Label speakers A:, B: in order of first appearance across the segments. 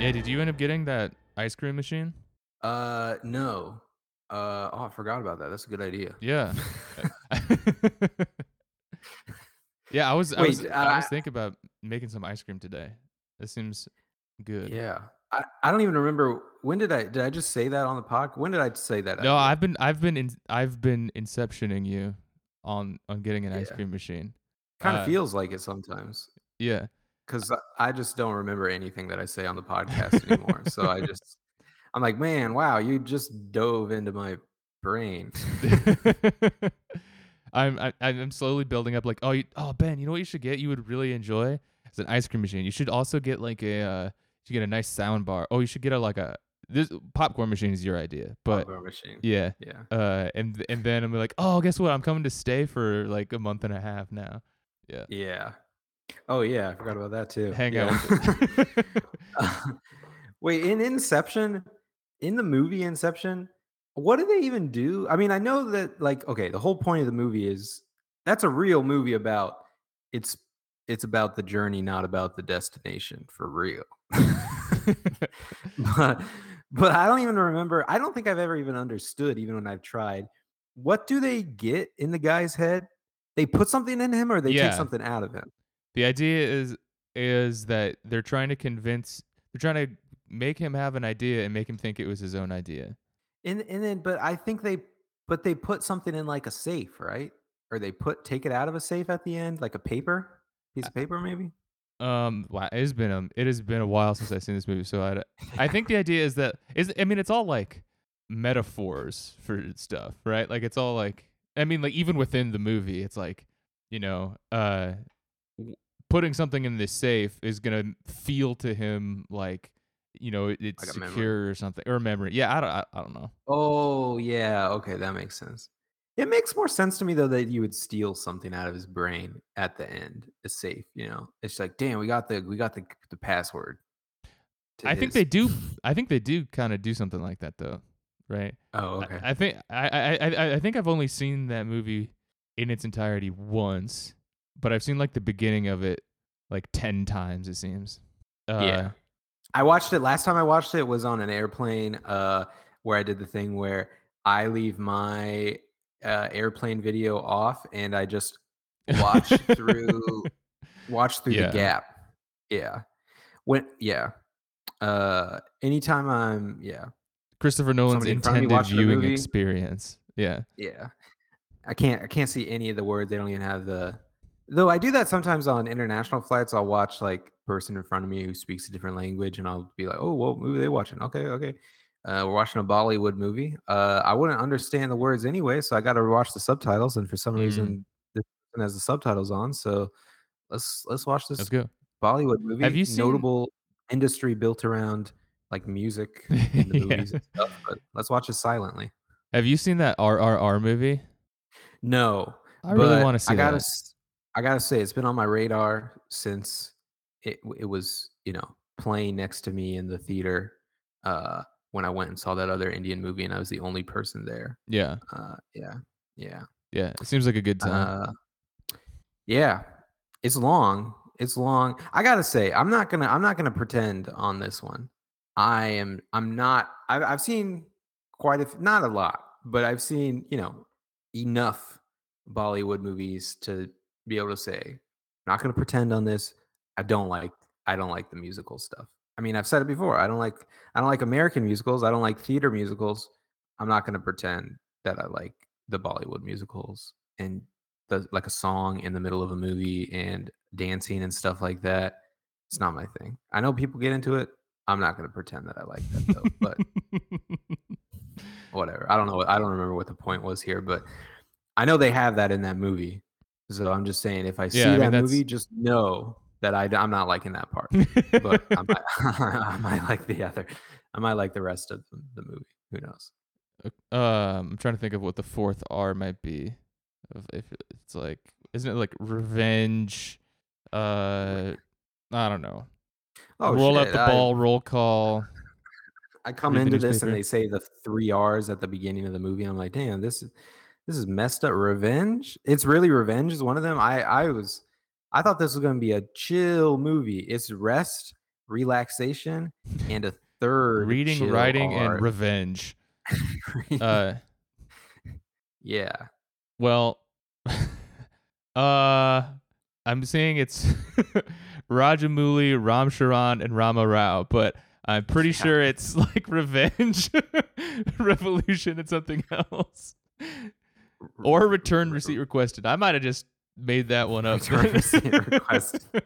A: Yeah, did you end up getting that ice cream machine?
B: Uh, no. Uh, oh, I forgot about that. That's a good idea.
A: Yeah. yeah, I was I
B: Wait,
A: was I was
B: uh,
A: thinking about making some ice cream today. That seems good.
B: Yeah. I, I don't even remember when did I did I just say that on the pod? When did I say that?
A: No,
B: idea?
A: I've been I've been in, I've been inceptioning you on on getting an ice cream machine.
B: kind of
A: uh,
B: feels like it sometimes
A: Yeah.
B: Because I just don't remember anything that I say on the podcast anymore. so I just I'm like, man, wow, you just dove into my brain.
A: I'm I, I'm slowly building up like oh you, oh Ben you know what you should get you would really enjoy it's an ice cream machine you should also get like a uh, you should get a nice sound bar oh you should get a like a this popcorn machine is your idea but
B: Popcorn machine.
A: yeah
B: Yeah.
A: uh and and then I'm like oh guess what I'm coming to stay for like a month and a half now
B: Yeah. Yeah. Oh yeah, I forgot about that too.
A: hang
B: yeah.
A: out
B: Wait, in Inception, in the movie Inception, what do they even do? I mean, I know that like okay, the whole point of the movie is that's a real movie about it's it's about the journey, not about the destination for real. but but I don't even remember. I don't think I've ever even understood, even when I've tried. What do they get in the guy's head? They put something in him, or they
A: Yeah.
B: take something out of him.
A: The idea is is that they're trying to convince they're trying to make him have an idea and make him think it was his own idea
B: And and then, but I think they, but they put something in like a safe, right? Or they put take it out of a safe at the end, like a paper piece of paper, maybe.
A: Um, wow, it has been um, it has been a while since I've seen this movie, so I, I think the idea is that is I mean it's all like metaphors for stuff, right? Like it's all like I mean like even within the movie, it's like you know, uh, putting something in this safe is gonna feel to him like you know it- it's
B: Like a memory.
A: secure or something or a memory. Yeah, I don't I, I don't know.
B: Oh yeah, okay, that makes sense. It makes more sense to me though that you would steal something out of his brain at the end, a safe. You know, it's like, damn, we got the we got the the password. to
A: I think they do. I think they do kind of do something like that though, right?
B: Oh
A: I-
B: okay.
A: I, think I, I I I think I've only seen that movie in its entirety once, but I've seen like the beginning of it like ten times. It seems. Uh,
B: yeah. I watched it last time I watched it was on an airplane uh where I did the thing where I leave my uh, airplane video off and I just watch through watch through
A: Yeah.
B: the gap. Yeah. When yeah. Uh anytime I'm yeah.
A: Christopher Nolan's
B: Somebody in front of me
A: intended viewing experience. Yeah.
B: Yeah. I can't I can't see any of the words. They don't even have the though I do that sometimes on international flights. I'll watch like person in front of me who speaks a different language and I'll be like, oh what movie they watching? Okay, okay. Uh, we're watching a Bollywood movie. Uh, I wouldn't understand the words anyway, so I got to watch the subtitles. And for some
A: Mm.
B: reason, this person has the subtitles on. So let's let's watch this
A: Let's go.
B: Bollywood movie.
A: Have you seen-
B: notable industry built around like music in the
A: Yeah.
B: movies and stuff? But let's watch it silently.
A: Have you seen that RRR movie?
B: No,
A: I really want to see
B: I gotta,
A: that.
B: I gotta say, it's been on my radar since it it was you know playing next to me in the theater uh, when I went and saw that other Indian movie, and I was the only person there.
A: Yeah.
B: Uh, yeah, yeah,
A: Yeah. It seems like a good time.
B: uh, yeah. It's long. It's long. I gotta say, I'm not gonna. I'm not gonna pretend on this one. I am. I'm not. I've, I've seen quite a, not a lot, but I've seen you know enough Bollywood movies to be able to say, I'm not gonna pretend on this. I don't like. I don't like the musical stuff. I mean, I've said it before. I don't like. I don't like American musicals. I don't like theater musicals. I'm not gonna pretend that I like the Bollywood musicals and the like a song in the middle of a movie and dancing and stuff like that. It's not my thing. I know people get into it. I'm not going to pretend that I like that though. but whatever. I don't know. I don't remember what the point was here, but I know they have that in that movie. So I'm just saying, if I see
A: Yeah, I
B: that movie, just know that I, am not liking that part. But I might, I might like the other. I might like the rest of the, movie. Who knows?
A: um, I'm trying to think of what the fourth R might be. If, it's like, isn't it like revenge? Uh, I don't know. roll
B: shit,
A: out the
B: I-
A: ball, roll call.
B: I come into this and they say the three R's at the beginning of the movie. I'm like, damn, this is this is messed up. Revenge? It's really revenge is one of them. I I was I thought this was gonna be a chill movie. It's rest relaxation, and a third
A: Reading, writing, and revenge. Uh,
B: yeah.
A: well, uh, I'm saying it's Rajamouli, Ram Charan, and Rama Rao, but I'm pretty sure it's like revenge, revolution, and something else, or return receipt requested. I might have just made that one up.
B: Return receipt request.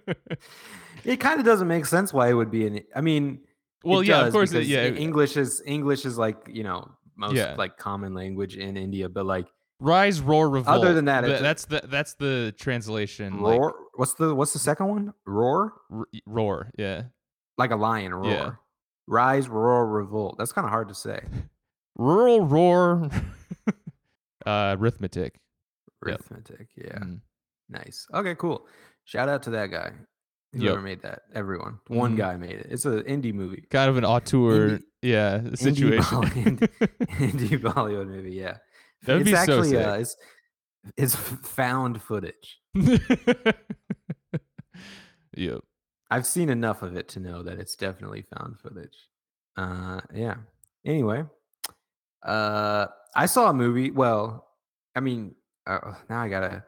B: It kind of doesn't make sense why it would be an. I mean,
A: well, yeah, of course, it, yeah.
B: English is English is like you know most
A: Yeah.
B: like common language in India, but like
A: Rise, roar, revolt.
B: Other than that, it
A: Th-
B: just-
A: that's the that's the translation. Like,
B: roar. what's the what's the second one? Roar,
A: r- roar, yeah.
B: like a lion. Roar.
A: Yeah.
B: Rise, roar, revolt. That's kind of hard to say.
A: Rural roar, uh, arithmetic. Yep.
B: Arithmetic. Yeah.
A: Mm.
B: Nice. Okay. Cool. Shout out to that guy.
A: Yep.
B: Whoever made that. Everyone. One
A: Mhm.
B: guy made it. It's an indie movie.
A: Kind of an auteur,
B: Indie-
A: yeah, situation.
B: Bollywood- indie Bollywood movie. Yeah.
A: That would
B: it's
A: be so sick.
B: uh, it's it's found footage.
A: yep.
B: I've seen enough of it to know that it's definitely found footage. Uh, yeah. Anyway, uh, I saw a movie. Well, I mean, uh, now I gotta,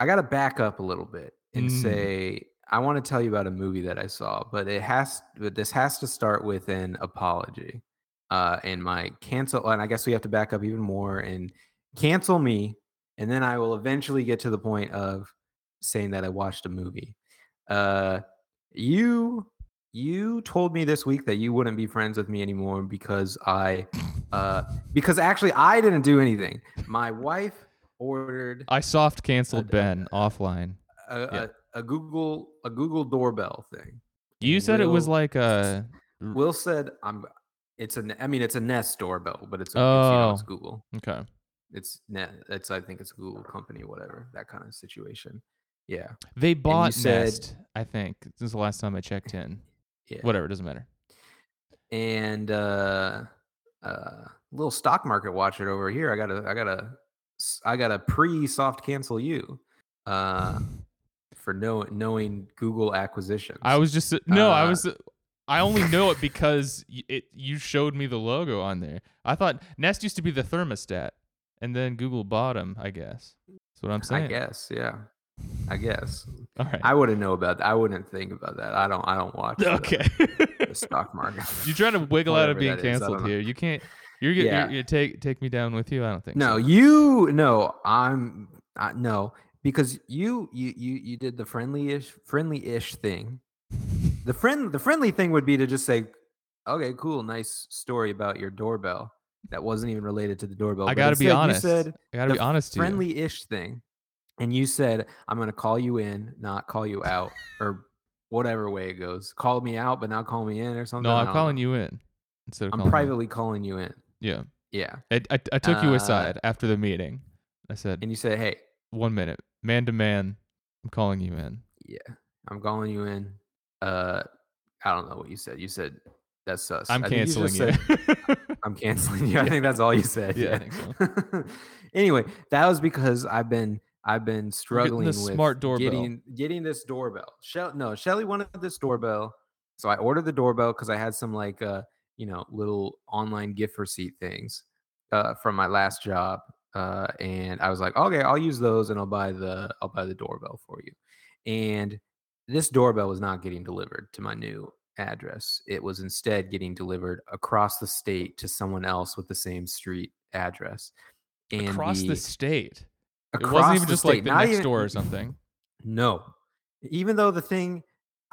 B: I gotta back up a little bit and
A: Mm.
B: say I want to tell you about a movie that I saw, but it has, but this has to start with an apology. Uh, and my cancel, and I guess we have to back up even more and cancel me, and then I will eventually get to the point of saying that I watched a movie. Uh, you you told me this week that you wouldn't be friends with me anymore because I uh because actually I didn't do anything. My wife ordered
A: I soft canceled
B: Uh,
A: Ben offline.
B: a,
A: yeah.
B: a, a Google a Google doorbell thing.
A: You
B: and
A: said it was like a.
B: Will said I'm it's an. I mean it's a Nest doorbell, but it's, a, it's, you know, it's
A: Oh.
B: Google.
A: Okay.
B: It's net it's I think it's a Google company, whatever, that kind of situation. Yeah.
A: They bought
B: said-
A: Nest, I think. Since the last time I checked in.
B: Yeah.
A: Whatever, doesn't matter.
B: and uh uh little stock market watcher over here i gotta i gotta I gotta pre soft cancel you uh for know, knowing google acquisitions
A: I was just no, I
B: Uh,
A: was I only know it because it you showed me the logo on there. I thought Nest used to be the thermostat, and then Google bought them. I guess that's what I'm saying.
B: i guess yeah i guess
A: All right.
B: i wouldn't know about that i wouldn't think about that i don't i don't watch
A: okay.
B: The, stock market
A: You're trying to wiggle out of being
B: that is, I don't
A: canceled here. You can't. You're gonna
B: Yeah.
A: you're, take take me down with you. I don't think.
B: no
A: so.
B: you no i'm I, no because you you you you did the friendly-ish friendly-ish thing the friend the friendly thing would be to just say okay cool nice story about your doorbell that wasn't even related to the doorbell
A: I gotta be
B: instead
A: honest.
B: you said
A: I gotta
B: the
A: be honest to you.
B: friendly-ish thing and you said i'm going to call you in not call you out or whatever way it goes call me out but not call me in or something
A: No, I'm calling you in instead of
B: i'm
A: calling you-
B: privately calling you in
A: Yeah,
B: yeah
A: I, I, I took you
B: Uh,
A: aside after the meeting. I said,
B: and you said hey
A: one minute, man to man. I'm calling you in.
B: yeah i'm calling you in uh i don't know what you said you said that's sus
A: I'm
B: I
A: canceling you.
B: said- I'm canceling you. I
A: Yeah.
B: think that's all you said.
A: Yeah,
B: Yeah.
A: so.
B: anyway, that was because I've been I've been
A: the
B: struggling with
A: smart doorbell.
B: getting getting this doorbell. Shell no, Shelly wanted this doorbell, so I ordered the doorbell because I had some like uh you know little online gift receipt things uh from my last job. Uh, and I was like, okay, I'll use those and I'll buy the I'll buy the doorbell for you. And this doorbell was not getting delivered to my new address. It was instead getting delivered across the state to someone else with the same street address. And
A: Across the state. It wasn't even just like the
B: not
A: next
B: even-
A: door or something.
B: No, even though the thing,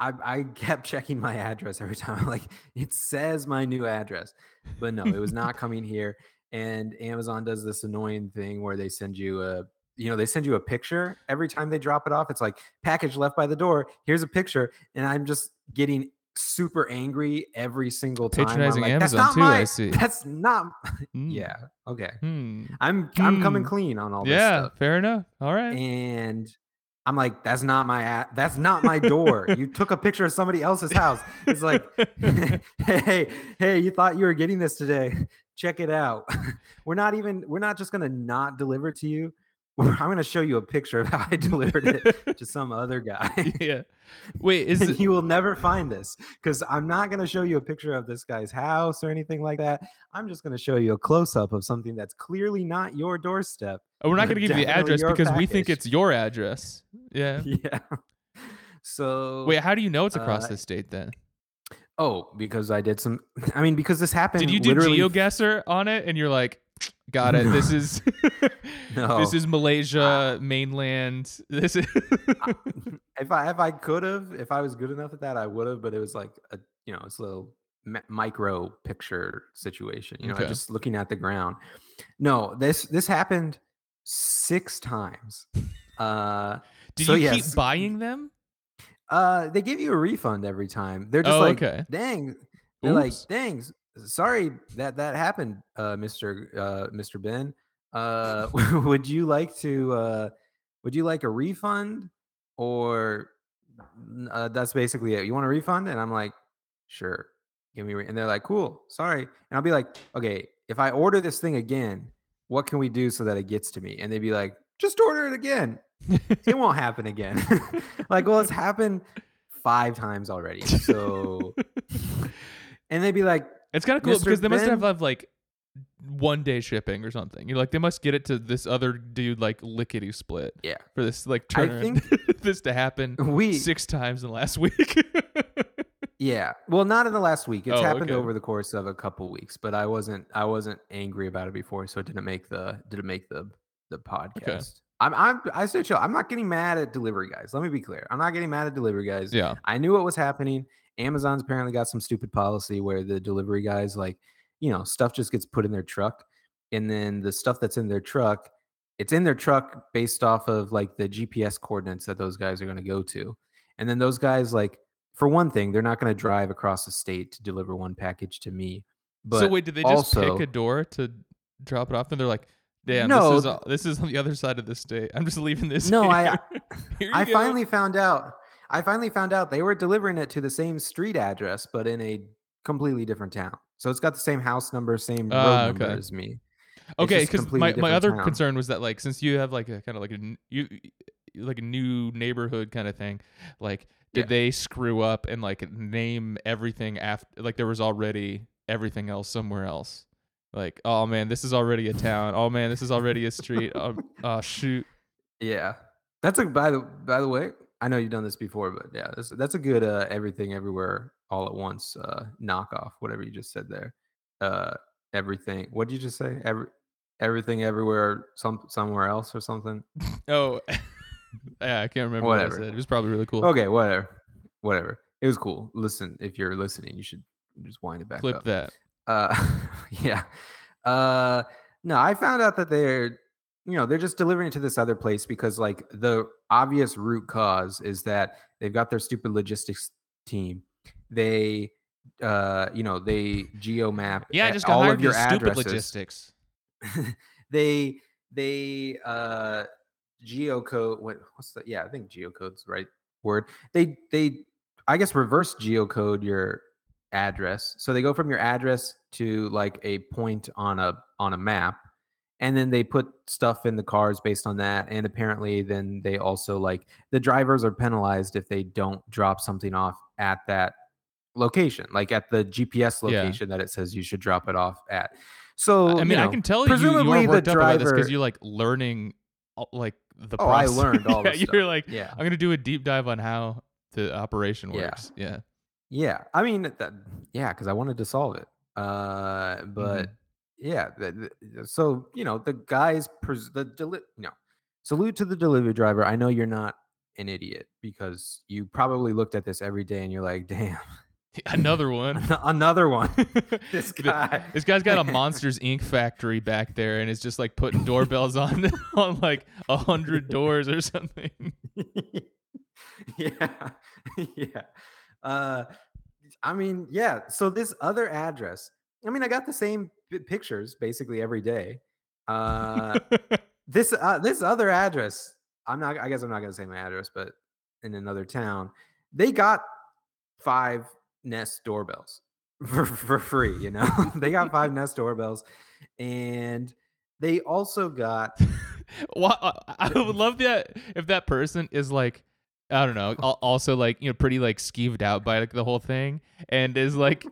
B: I I kept checking my address every time. I'm like, it says my new address, but no, it was not coming here. And Amazon does this annoying thing where they send you a you know they send you a picture every time they drop it off it's like package left by the door here's a picture and i'm just getting super angry every single time
A: Patronizing
B: like, that's
A: Amazon
B: not
A: too,
B: my,
A: I see.
B: that's not
A: Mm.
B: yeah okay
A: Hmm.
B: i'm i'm coming
A: Hmm.
B: clean on all this
A: Yeah,
B: stuff
A: fair enough. All right.
B: and I'm like, that's not my that's not my door. you took a picture of somebody else's house. It's like, hey, hey, you thought you were getting this today. Check it out. we're not even we're not just gonna not deliver to you. I'm going to show you a picture of how I delivered it to some other guy.
A: yeah. Wait, is
B: and
A: it,
B: you will never find this because I'm not going to show you a picture of this guy's house or anything like that. I'm just going to show you a close up of something that's clearly not your doorstep.
A: oh, we're not going to give you the address because we think it's your address. Yeah.
B: Yeah. So
A: Wait, how do you know it's across
B: Uh,
A: the state then?
B: oh, because I did some. I mean, because this happened.
A: Did you do
B: literally
A: GeoGuessr on it and you're like, got it. This is
B: No.
A: this is Malaysia mainland. This is
B: if I if I could have, if I was good enough at that, I would have. But it was like a you know, it's a little mi- micro picture situation. You know,
A: Okay.
B: just looking at the ground. No, this this happened six times. Uh,
A: Did
B: So,
A: you
B: yes.
A: keep buying them?
B: uh, they give you a refund every time. They're just
A: Oh,
B: like,
A: okay.
B: dang. They're like,
A: Oops.
B: dang. Sorry that that happened, uh, Mister uh, Mister Ben. Uh, would you like to? Uh, would you like a refund or uh, that's basically it? You want a refund? And I'm like, sure. Give me. re-" And they're like, cool. Sorry. And I'll be like, okay. If I order this thing again, what can we do so that it gets to me? And they'd be like, just order it again. It won't happen again. like, well, it's happened five times already. So, and they'd be like,
A: It's kind of cool
B: Mr.
A: because they must have,
B: Ben?
A: have like one day shipping or something. You're like they must get it to this other dude like lickety split
B: yeah,
A: for this like
B: I
A: turn this to happen
B: we,
A: six times in the last week.
B: yeah. Well, not in the last week. It's
A: Oh,
B: happened
A: okay.
B: over the course of a couple weeks, but I wasn't, I wasn't angry about it before, so it didn't make the, didn't make the, the podcast. I'm, I'm, I say chill. I'm not getting mad at delivery guys. Let me be clear. I'm not getting mad at delivery guys.
A: yeah.
B: I knew what was happening. Amazon's apparently got some stupid policy where the delivery guys, like, you know, stuff just gets put in their truck. And then the stuff that's in their truck, it's in their truck based off of like the GPS coordinates that those guys are going to go to. And then those guys, like, for one thing, they're not going to drive across the state to deliver one package to me. But
A: so wait, did they just
B: also-
A: pick a door to drop it off? And they're like, "Damn,
B: No,
A: this is uh, this is on the other side of the state. I'm just leaving this."
B: No, I-
A: here. Here
B: I
A: go."
B: finally found out. I finally found out they were delivering it to the same street address, but in a completely different town. So it's got the same house number, same road
A: Ah,
B: number as me. It's
A: okay because my, my other
B: town.
A: concern was that like since you have like a kind of like a you like a new neighborhood kind of thing like did
B: Yeah.
A: they screw up and like name everything after like there was already everything else somewhere else like oh man this is already a town oh man this is already a street oh, oh shoot
B: Yeah, that's a by the by the way. I know you've done this before, but yeah, that's that's a good uh, everything everywhere all at once uh, knockoff. Whatever you just said there. Uh, everything. What did you just say? Every everything everywhere some somewhere else or something.
A: oh yeah i can't remember what I
B: Whatever.
A: said. it was probably really cool
B: Okay, whatever, whatever. It was cool. Listen, if you're listening, you should just wind it back
A: clip
B: up.
A: that
B: Uh, yeah. Uh, no, I found out that they're, you know, they're just delivering it to this other place because, like, the obvious root cause is that they've got their stupid logistics team. They, uh, you know, they geo map
A: yeah i just got
B: all of your
A: stupid
B: addresses.
A: logistics
B: they they uh geocode what what's the yeah i think geocode's the right word they they i guess reverse geocode your address so they go from your address to like a point on a on a map and then they put stuff in the cars based on that and apparently then they also like the drivers are penalized if they don't drop something off at that location like at the gps
A: Yeah.
B: location that it says you should drop it off at so
A: I
B: you
A: mean, I can tell you you
B: presumably
A: are
B: the
A: worked up about this because you're like learning, like the.
B: Oh, i learned all
A: yeah,
B: this
A: you're
B: stuff.
A: like
B: yeah.
A: i'm gonna do a deep dive on how the operation works. Yeah.
B: Yeah, I mean, that, yeah, because I wanted to solve it. Uh,
A: Mm-hmm.
B: Yeah, so you know, the guys, pres- the deli- no, salute to the delivery driver. I know you're not an idiot because you probably looked at this every day and you're like, damn,
A: Another one.
B: another one. This guy,
A: This guy's got a Monsters Inc. factory back there, and is just like putting doorbells on on like a hundred doors or something.
B: yeah, yeah. Uh, I mean, yeah. So this other address. I mean, I got the same pictures basically every day. Uh, this uh, this other address i'm not i guess i'm not going to say my address but in another town they got five nest doorbells for, for free you know they got five nest doorbells and they also got
A: Wha- uh, I would love that if that person is like, I don't know, also like you know pretty like skeeved out by like the whole thing, and is like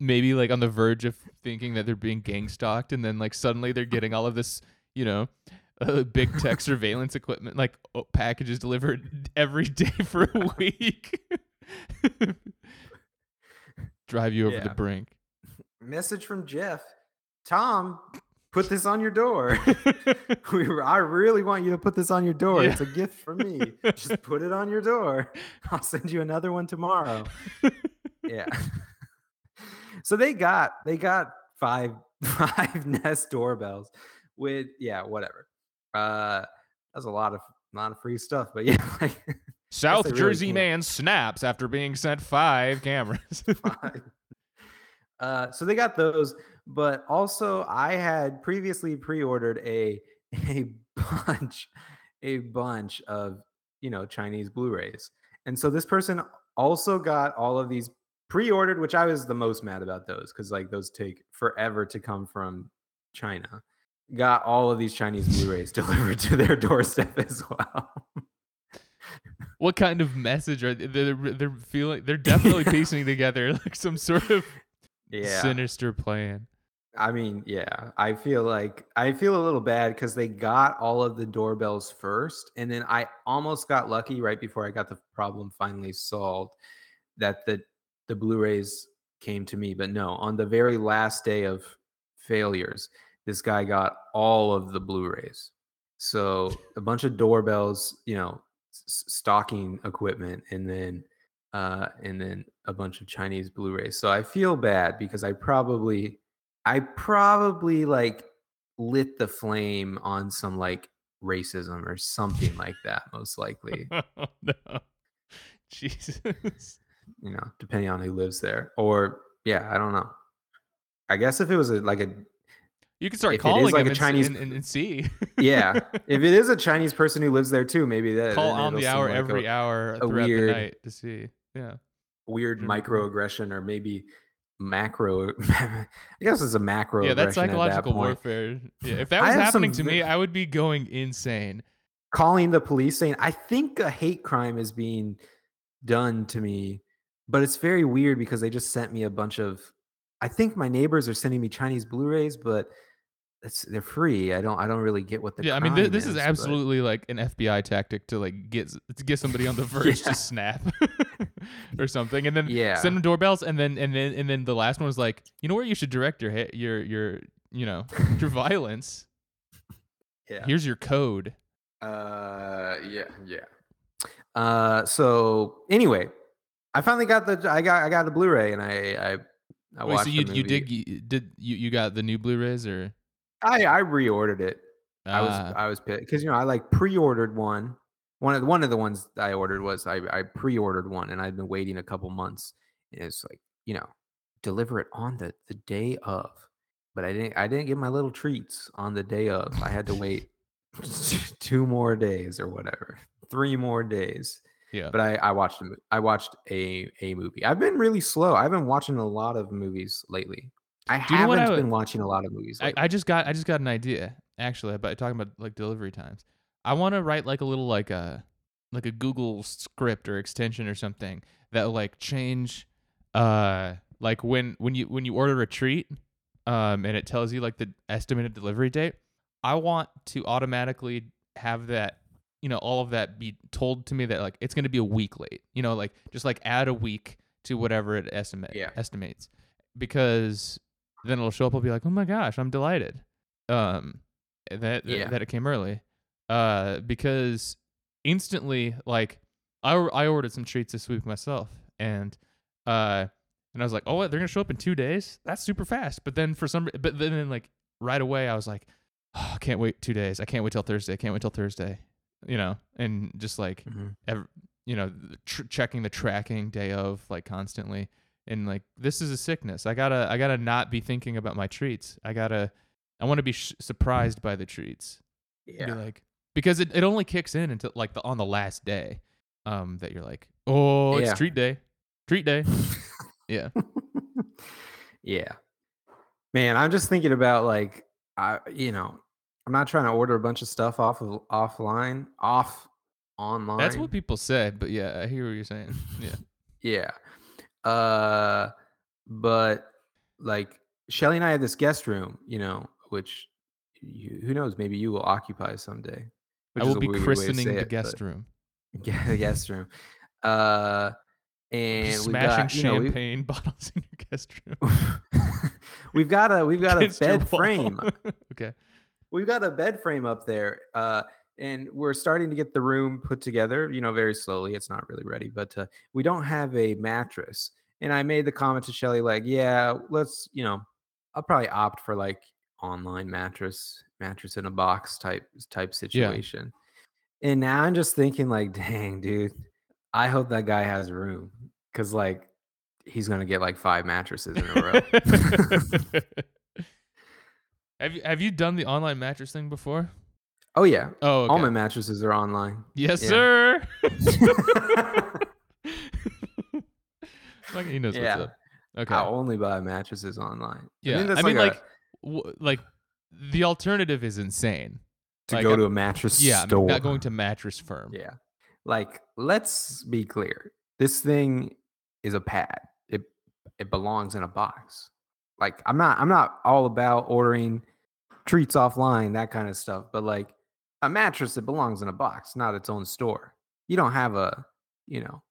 A: maybe like on the verge of thinking that they're being gang stalked, and then like suddenly they're getting all of this, you know. Uh, big tech surveillance equipment, like oh, packages delivered every day for a week, drive you over the brink.
B: Message from Jeff. Tom, put this on your door. we I really want you to put this on your door.
A: Yeah.
B: It's a gift from me. Just put it on your door. I'll send you another one tomorrow. yeah. So they got they got five five Nest doorbells with yeah whatever. Uh, that's a lot of lot of free stuff, but yeah, like
A: South
B: really
A: Jersey man snaps after being sent five cameras.
B: five. Uh, so they got those, but also I had previously pre-ordered a a bunch, a bunch of you know Chinese Blu-rays, and so this person also got all of these pre-ordered, which I was the most mad about those because like those take forever to come from China. Got all of these Chinese Blu-rays delivered to their doorstep as well.
A: what kind of message are they? They're, they're feeling. They're definitely piecing together like some sort of
B: yeah,
A: sinister plan.
B: I mean, yeah, I feel like I feel a little bad because they got all of the doorbells first, and then I almost got lucky right before I got the problem finally solved that the the Blu-rays came to me. But no, on the very last day of failures, this guy got all of the Blu-rays. So a bunch of doorbells, you know, stocking equipment, and then uh, and then a bunch of Chinese Blu-rays. So I feel bad because I probably I probably like lit the flame on some like racism or something like that, most likely.
A: Oh no, Jesus.
B: You know, depending on who lives there. Or yeah, I don't know. I guess if it was a, like a
A: You can start
B: If it is
A: calling
B: like a Chinese-
A: and, and, and see.
B: yeah, if it is a Chinese person who lives there too, maybe that
A: Call on the hour
B: like
A: every
B: a
A: hour
B: a
A: throughout
B: weird-
A: the night to see. Yeah.
B: weird
A: Mhm.
B: microaggression or maybe macro. I guess it's a macro.
A: Yeah, that's
B: at that
A: psychological warfare. Yeah, if that was happening to me, I would be going insane.
B: calling the police saying i think a hate crime is being done to me but it's very weird because they just sent me a bunch of i think my neighbors are sending me chinese blu-rays but it's they're free i don't i don't really get what the
A: yeah, I mean, th- this is
B: but-
A: absolutely like an FBI tactic to like get to get somebody on the verge
B: Yeah.
A: to snap or something, and then
B: Yeah.
A: send them doorbells, and then and then and then the last one was like, you know where you should direct your hit, your your you know your violence.
B: yeah
A: Here's your code.
B: uh yeah yeah uh so anyway i finally got the i got i got the blu-ray and i i I
A: Wait,
B: watched
A: so you you did you, did you you got the new Blu-rays or?
B: I I reordered it. I was
A: Ah,
B: I was pissed because you know I like pre-ordered one. One of the, one of the ones I ordered was I I pre-ordered one and I'd been waiting a couple months. And it's like you know deliver it on the the day of, but I didn't I didn't get my little treats on the day of. I had to wait two more days or whatever, three more days.
A: Yeah.
B: But I I watched a I watched a a movie. I've been really slow. I've been watching a lot of movies lately. I
A: Do
B: haven't
A: I
B: been watching a lot of movies.
A: I,
B: Lately.
A: I just got I just got an idea actually about talking about like delivery times. I want to write like a little like a like a Google script or extension or something that will like change uh like when when you when you order a treat um and it tells you like the estimated delivery date. I want to automatically have that you know all of that be told to me that like it's going to be a week late. You know like just like add a week to whatever it estimate
B: Yeah.
A: estimates because then it'll show up. I'll be like, oh my gosh, I'm delighted. Um, that
B: Yeah.
A: that it came early. Uh, because instantly, like, I I ordered some treats this week myself, and uh, and I was like, oh, what, they're gonna show up in two days? That's super fast. But then for some, but then like right away, I was like, oh, I can't wait two days. I can't wait till Thursday. I can't wait till Thursday. You know, and just like
B: Mhm.
A: ev- you know, tr- checking the tracking day of like constantly. And like this is a sickness. I gotta I gotta not be thinking about my treats. I gotta I want to be sh- surprised by the treats. Be
B: Yeah.
A: like because it, it only kicks in until like the on the last day, um that you're like oh it's
B: Yeah.
A: treat day, treat day. yeah.
B: yeah. Man, I'm just thinking about like I you know, I'm not trying to order a bunch of stuff off of offline, off online.
A: That's what people said, but yeah, I hear what you're saying. Yeah.
B: Yeah. Uh, but like Shelly and I had this guest room, you know, which you, who knows, maybe you will occupy someday.
A: I will be christening the
B: it,
A: guest room.
B: Yeah, the guest room. Uh, and we
A: Smashing
B: got, you know,
A: champagne bottles in your guest room.
B: we've got a we've got a
A: against
B: bed frame.
A: okay.
B: We've got a bed frame up there. Uh, and we're starting to get the room put together, you know, very slowly. It's not really ready, but uh, we don't have a mattress. And I made the comment to Shelly, like, yeah, let's, you know, I'll probably opt for like online mattress, mattress in a box type type situation. And now I'm just thinking, like, dang, dude, I hope that guy has room. Cause like he's gonna get like five mattresses in a row.
A: have you have you done the online mattress thing before?
B: oh yeah.
A: Oh, okay.
B: All my mattresses are online.
A: yes,
B: yeah.
A: sir. Fucking he knows
B: Yeah.
A: what's up. Okay.
B: I only buy mattresses online.
A: yeah. I mean,
B: a-
A: like, w- like the alternative is insane.
B: to
A: like,
B: go to a mattress
A: Yeah,
B: store.
A: not going to mattress firm.
B: Yeah. Like, let's be clear. This thing is a pad. It it belongs in a box. Like, I'm not I'm not all about ordering treats offline, that kind of stuff, but like a mattress that belongs in a box, not its own store. You don't have a, you know,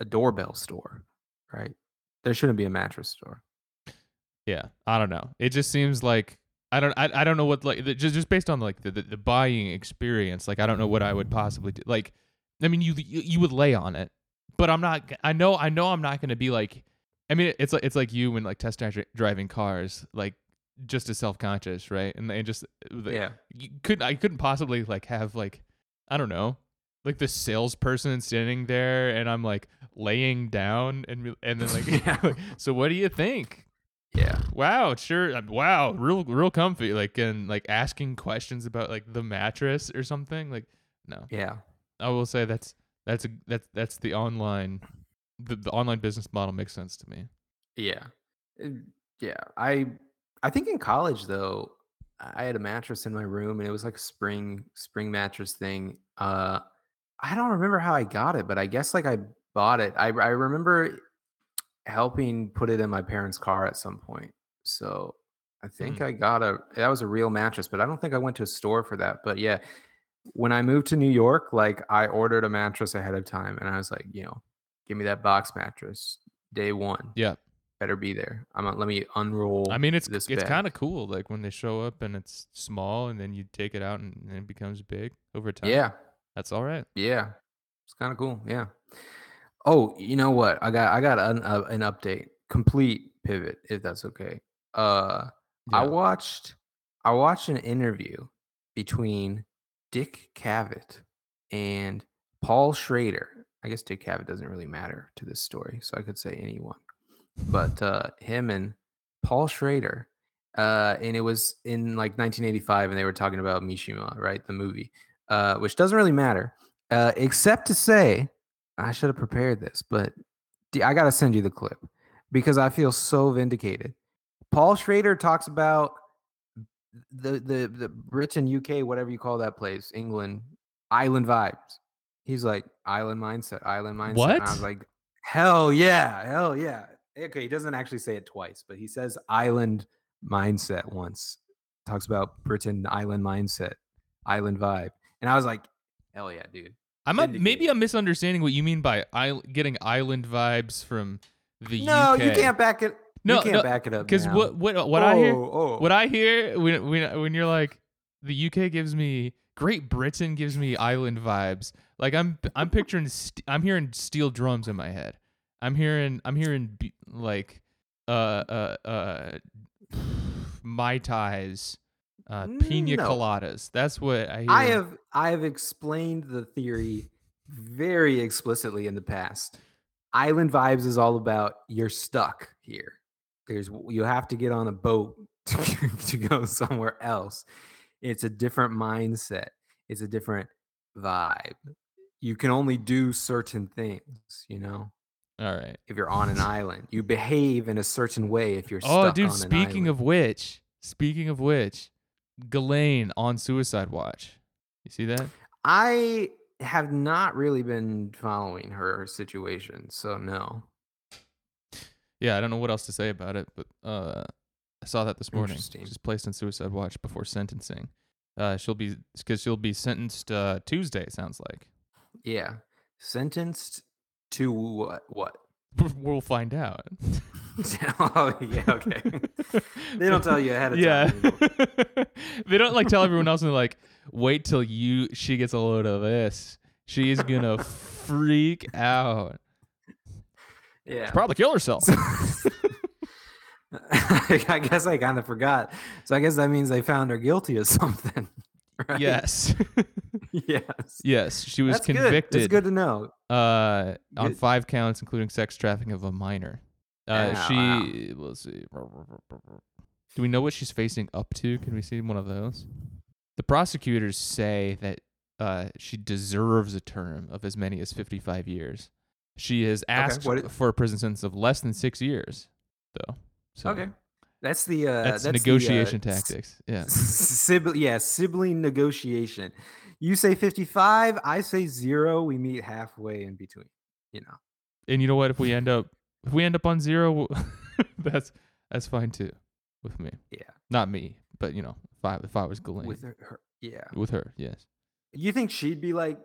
B: a doorbell store, right? There shouldn't be a mattress store.
A: Yeah, I don't know. It just seems like I don't I, I don't know what like the- just just based on like the, the the buying experience. Like I don't know what I would possibly do. Like I mean, you you, you would lay on it, but I'm not. I know I know I'm not going to be like. I mean, it's like it's like you when like test driving cars, like just as self conscious, right? And and just like,
B: Yeah.
A: you could I couldn't possibly like have like I don't know like the salesperson standing there and I'm like laying down and and then like,
B: Yeah.
A: like, so what do you think?
B: Yeah.
A: Wow, sure. uh, Wow, real real comfy. Like and like asking questions about like the mattress or something. Like no,
B: Yeah.
A: I will say that's that's a that's that's the online the, the online business model makes sense to me.
B: Yeah. Uh, Yeah. I I think in college though, I had a mattress in my room and it was like a spring spring mattress thing. Uh I don't remember how I got it, but I guess like I bought it. I I remember helping put it in my parents' car at some point. So I think I got a that was a real mattress, but I don't think I went to a store for that. But yeah, when I moved to New York, like I ordered a mattress ahead of time and I was like, you know, give me that box mattress day one
A: Yeah.
B: Better be there. I'm let me unroll.
A: I mean it's it's kind of cool like when they show up and it's small and then you take it out and, and it becomes big over time.
B: yeah,
A: That's all right.
B: yeah. It's kind of cool. Yeah. Oh, you know what? I got I got an uh, an update. Complete pivot, if that's okay. Uh, I watched I watched an interview between Dick Cavett and Paul Schrader. I guess Dick Cavett doesn't really matter to this story, so I could say anyone. But uh, him and Paul Schrader, uh, and it was in like 1985, and they were talking about Mishima, right, the movie, uh, which doesn't really matter, uh, except to say, I should have prepared this, but I gotta send you the clip because I feel so vindicated. Paul Schrader talks about the the the Britain, UK, whatever you call that place, England, island vibes. He's like island mindset, island mindset. And I was like, hell yeah, hell yeah. Okay, he doesn't actually say it twice, but he says island mindset once. Talks about Britain island mindset, island vibe, and I was like, hell yeah, dude.
A: I'm a, maybe I'm misunderstanding what you mean by getting island vibes from the UK.
B: No,
A: UK.
B: you can't back it.
A: No,
B: you can't
A: no,
B: back it up
A: Because what what what I hear
B: Oh, oh.
A: what I hear when when when you're like the UK gives me Great Britain gives me island vibes. Like I'm I'm picturing st- I'm hearing steel drums in my head. I'm hearing I'm hearing be- like uh uh uh mai tais, uh pina
B: No.
A: coladas. That's what I hear.
B: I have I have explained the theory very explicitly in the past. Island vibes is all about you're stuck here. There's you have to get on a boat to, to go somewhere else. It's a different mindset. It's a different vibe. You can only do certain things, you know.
A: All right.
B: If you're on an island, you behave in a certain way. If you're
A: Oh, dude. Speaking of which, speaking of which, Ghislaine on Suicide Watch. You see that?
B: I have not really been following her situation, so no.
A: Yeah, I don't know what else to say about it, but uh, I saw that this morning. She's placed on Suicide Watch before sentencing. Uh, she'll be because she'll be sentenced uh, Tuesday. It sounds like.
B: Yeah. Sentenced to what? What?
A: we'll find out.
B: oh, yeah, okay. They don't tell you ahead of
A: yeah.
B: time.
A: they don't like tell everyone else and they're like, wait till you she gets a load of this. She's gonna freak out.
B: Yeah.
A: Probably kill herself.
B: I guess I kind of forgot. So I guess that means they found her guilty of something. Right?
A: yes.
B: yes.
A: yes. She was
B: That's Good.
A: convicted
B: That's good to know.
A: uh on
B: Good.
A: five counts, including sex trafficking of a minor. Uh
B: Ow,
A: she let's see. Do we know what she's facing up to? Can we see one of those? The prosecutors say that uh, she deserves a term of as many as 55 years. She has asked
B: it-
A: for a prison sentence of less than six years, though. So
B: Okay. That's the uh
A: that's,
B: the, uh,
A: negotiation tactics. Yeah.
B: Sibling, yeah, sibling negotiation. You say 55, I say zero. We meet halfway in between. You know,
A: And you know what? If we end up if we end up on zero, that's that's fine too with me.
B: Yeah.
A: Not me, but you know, if I if I was Ghislaine
B: with her, her, yeah.
A: with her, yes.
B: You think she'd be like,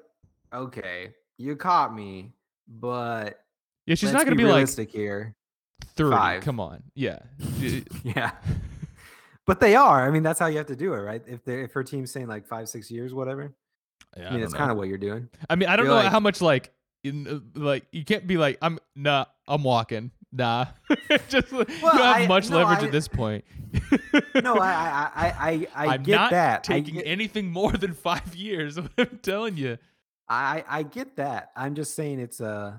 B: okay, you caught me, but
A: Yeah, she's not gonna be,
B: be
A: like
B: realistic here.
A: Thirty.
B: five.
A: Come on. Yeah.
B: Yeah. But they are. I mean, that's how you have to do it, right? If they if her team's saying like five, six years, whatever.
A: yeah,
B: I mean, it's kind of what you're doing.
A: I mean, I don't
B: You're
A: know
B: like-
A: how much like in uh, like you can't be like I'm nah I'm walking nah just
B: Well,
A: you don't have
B: I-
A: much
B: no,
A: leverage
B: I-
A: at this point.
B: No, I I I I, I
A: am
B: get
A: not
B: that.
A: Taking
B: get,
A: anything more than five years. I'm telling you.
B: I I get that. I'm just saying it's uh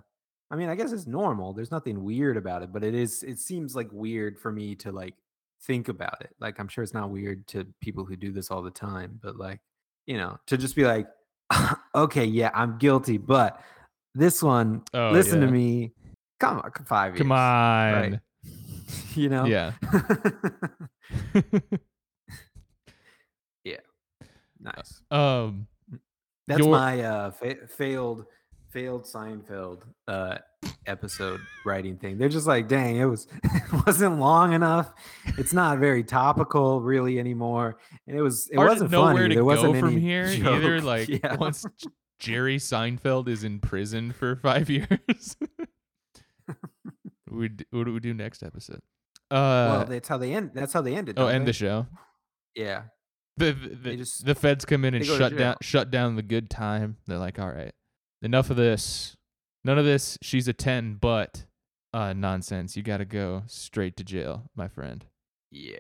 B: I mean, I guess it's normal. There's nothing weird about it, but it is it seems like weird for me to like think about it. Like I'm sure it's not weird to people who do this all the time, but like, you know, to just be like, okay, yeah, I'm guilty, but this one,
A: Oh,
B: listen
A: yeah.
B: to me. Come on, five years.
A: Come on.
B: You know?
A: Yeah. yeah.
B: nice.
A: um.
B: That's
A: Your-
B: my uh fa- failed failed Seinfeld uh episode writing thing. They're just like, dang, it was it wasn't long enough. It's not very topical really anymore. And it was it
A: hard
B: wasn't funny.
A: where to
B: there wasn't
A: go from here either. Like
B: Yeah.
A: once Jerry Seinfeld is in prison for five years. we what do we do next episode? Uh
B: well, that's how they end. That's how they ended.
A: oh, end
B: they?
A: the show.
B: Yeah.
A: The the, the,
B: just-
A: the feds come in and
B: they go to
A: shut down shut down the good time. They're like, all right, enough of this. None of this. She's a ten, but uh, nonsense. You got to go straight to jail, my friend.
B: Yeah.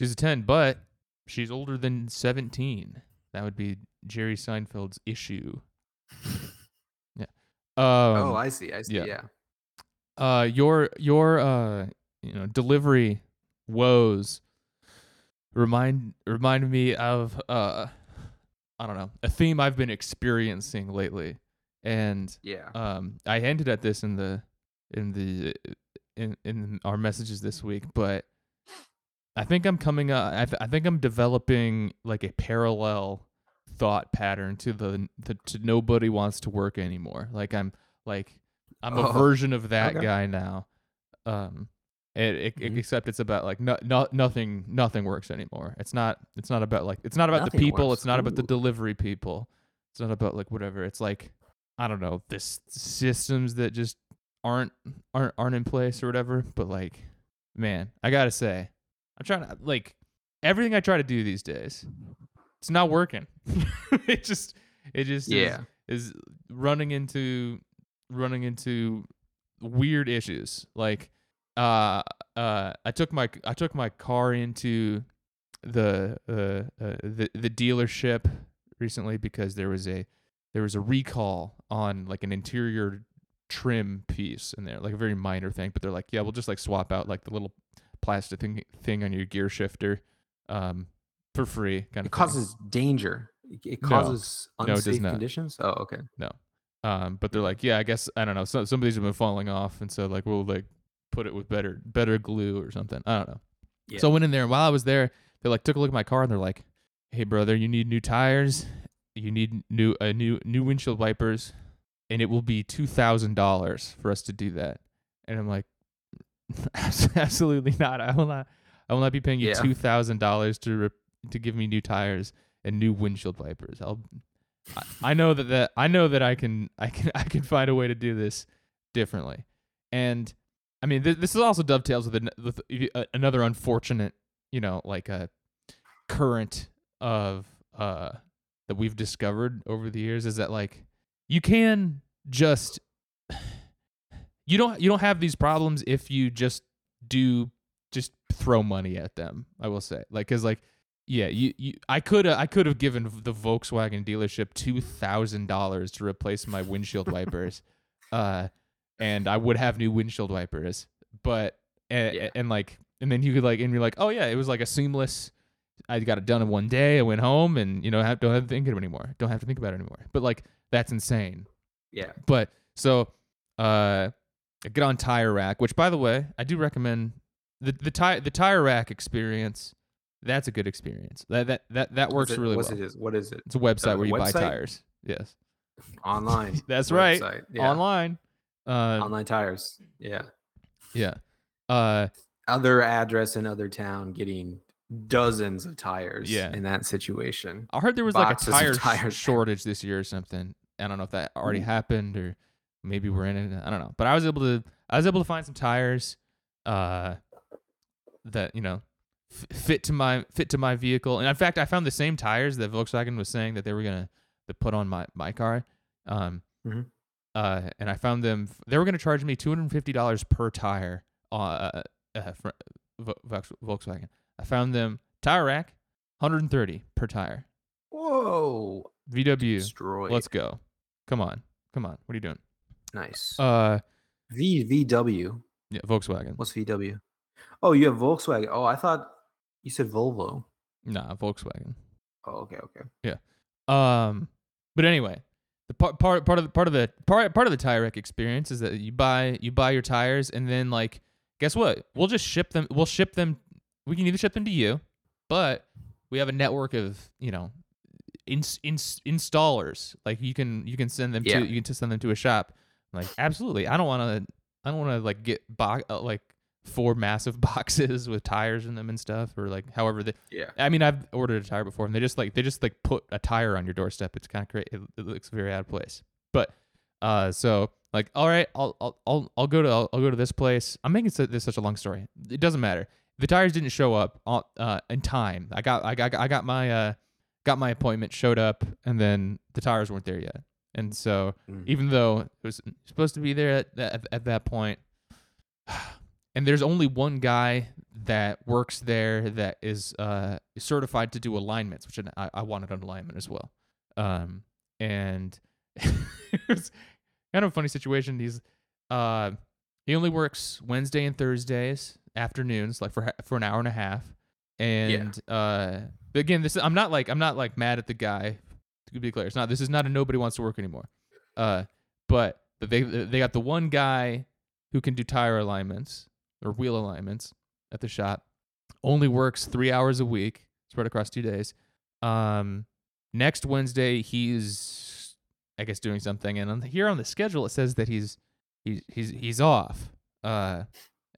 A: She's a ten, but she's older than seventeen. That would be Jerry Seinfeld's issue. yeah. Um,
B: oh, I see. I see.
A: yeah.
B: Yeah.
A: uh your your uh you know delivery woes remind remind me of uh I don't know a theme I've been experiencing lately, and
B: Yeah.
A: um I hinted at this in the in the in in our messages this week, but I think I'm coming up. I, th- I think I'm developing like a parallel thought pattern to the, the to nobody wants to work anymore. Like I'm like I'm a
B: Oh,
A: version of that
B: okay.
A: guy now. Um, it, it,
B: Mhm.
A: except it's about like no, no, nothing nothing works anymore. It's not it's not about like it's not about the people.
B: works.
A: It's not about the delivery people. It's not about like whatever. It's like I don't know this systems that just aren't aren't aren't in place or whatever. But like, man, I gotta say, I'm trying to like everything I try to do these days. It's not working. it just it just is-
B: Yeah.
A: is, running into running into weird issues. Like uh uh I took my I took my car into the uh, uh the the dealership recently because there was a there was a recall on like an interior trim piece in there, like a very minor thing. But they're like, yeah, we'll just like swap out like the little plastic thing thing on your gear shifter, um, for free. Kind of
B: It
A: thing.
B: causes danger. It- It
A: No.
B: causes
A: No, it
B: unsafe conditions. Oh, okay.
A: No um, but they're like, yeah, I guess I don't know. Some some of these have been falling off, and so like we'll like put it with better better glue or something. I don't know.
B: Yeah.
A: So I went in there, and while I was there, they like took a look at my car and they're like, "Hey brother, you need new tires, you need new uh, new new windshield wipers, and it will be two thousand dollars for us to do that." And I'm like, "Absolutely not. I will not. I will not be paying you
B: Yeah.
A: two thousand dollars to re- to give me new tires and new windshield wipers. I'll." I- I know that, that I know that I can I can I can find a way to do this differently, and I mean th- this is also dovetails with, an, with uh, another unfortunate you know like a current of uh that we've discovered over the years is that like you can just you don't you don't have these problems if you just do just throw money at them i will say. Like cuz like yeah you, you i could i could have given the volkswagen dealership $2000 to replace my windshield wipers uh and i would have new windshield wipers but and,
B: Yeah.
A: and like and then you could like and you're like oh yeah it was like a seamless I got it done in one day. I went home and you know have, don't have to think of it anymore. Don't have to think about it anymore. But like that's insane.
B: Yeah.
A: But so uh, get on Tire Rack, which by the way I do recommend the the tire the Tire Rack experience. That's a good experience. That that that that works
B: it-
A: really
B: what's
A: well.
B: It is, what is it?
A: It's a website
B: Uh,
A: where you buy tires. Yes,
B: Online.
A: That's right.
B: Yeah.
A: online. Uh,
B: Online tires. Yeah.
A: yeah. Uh,
B: Other address in other town getting dozens of tires
A: Yeah.
B: in that situation.
A: I heard there was like a
B: Boxes
A: tire sh- shortage this year or something. I don't know if that already
B: Ooh.
A: happened or maybe we're in it. I don't know. But I was able to I was able to find some tires uh that, you know, f- fit to my fit to my vehicle. And in fact, I found the same tires that Volkswagen was saying that they were going to put on my my car. Um
B: Mhm.
A: Uh and I found them they were going to charge me $250 per tire uh, uh for Volkswagen. I found them tire rack 130 per tire.
B: Whoa.
A: VW,
B: Destroyed.
A: let's go. Come on. Come on. What are you doing?
B: nice.
A: Uh
B: v VW.
A: yeah, Volkswagen.
B: What's VW? Oh, you have Volkswagen. Oh, I thought you said Volvo.
A: Nah, Volkswagen.
B: Oh, okay, okay. Yeah.
A: Um but anyway, the part part part of the part of the part part of the tire rack experience is that you buy you buy your tires and then like guess what? We'll just ship them we'll ship them we can either ship them to you, but we have a network of, you know, ins, ins, installers. Like you can you can send them
B: Yeah.
A: to you can just send them to a shop. I'm like absolutely. I don't want to I don't want to like get bo- uh, like four massive boxes with tires in them and stuff or like however they
B: Yeah.
A: I mean, I've ordered a tire before, and they just like they just like put a tire on your doorstep. It's kind of great. It, it looks very out of place. But uh, so like, all right, I'll I'll I'll, I'll go to I'll, I'll go to this place. I'm making this such a long story. It doesn't matter. The tires didn't show up on, uh, in time. I got I got I got my uh got my appointment, showed up, and then the tires weren't there yet. And so
B: Mm.
A: even though it was supposed to be there at that, at that point, and there's only one guy that works there that is uh, certified to do alignments, which I, I wanted an alignment as well. Um, and it was kind of a funny situation. He's uh, he only works Wednesday and Thursdays afternoons, like for for an hour and a half. And uh, again, this I'm not like I'm not like mad at the guy. To be clear, it's not. This is not a nobody wants to work anymore. Uh, but they they got the one guy who can do tire alignments or wheel alignments at the shop. Only works three hours a week, spread across two days. Um, next Wednesday he's, I guess, doing something, and on the, here on the schedule it says that he's he's he's he's off. Uh,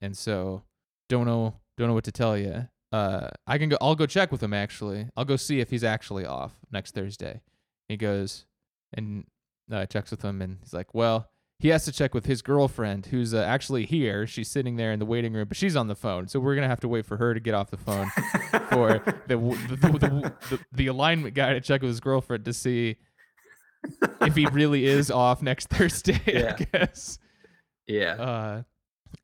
A: and so don't know don't know what to tell you. Uh, I can go. I'll go check with him. Actually, I'll go see if he's actually off next Thursday. He goes and uh, checks with him, and he's like, "Well, he has to check with his girlfriend, who's uh, actually here. She's sitting there in the waiting room, but she's on the phone. So we're gonna have to wait for her to get off the phone for the the, the, the, the the alignment guy to check with his girlfriend to see if he really is off next Thursday.
B: Yeah.
A: I guess.
B: yeah.
A: Uh,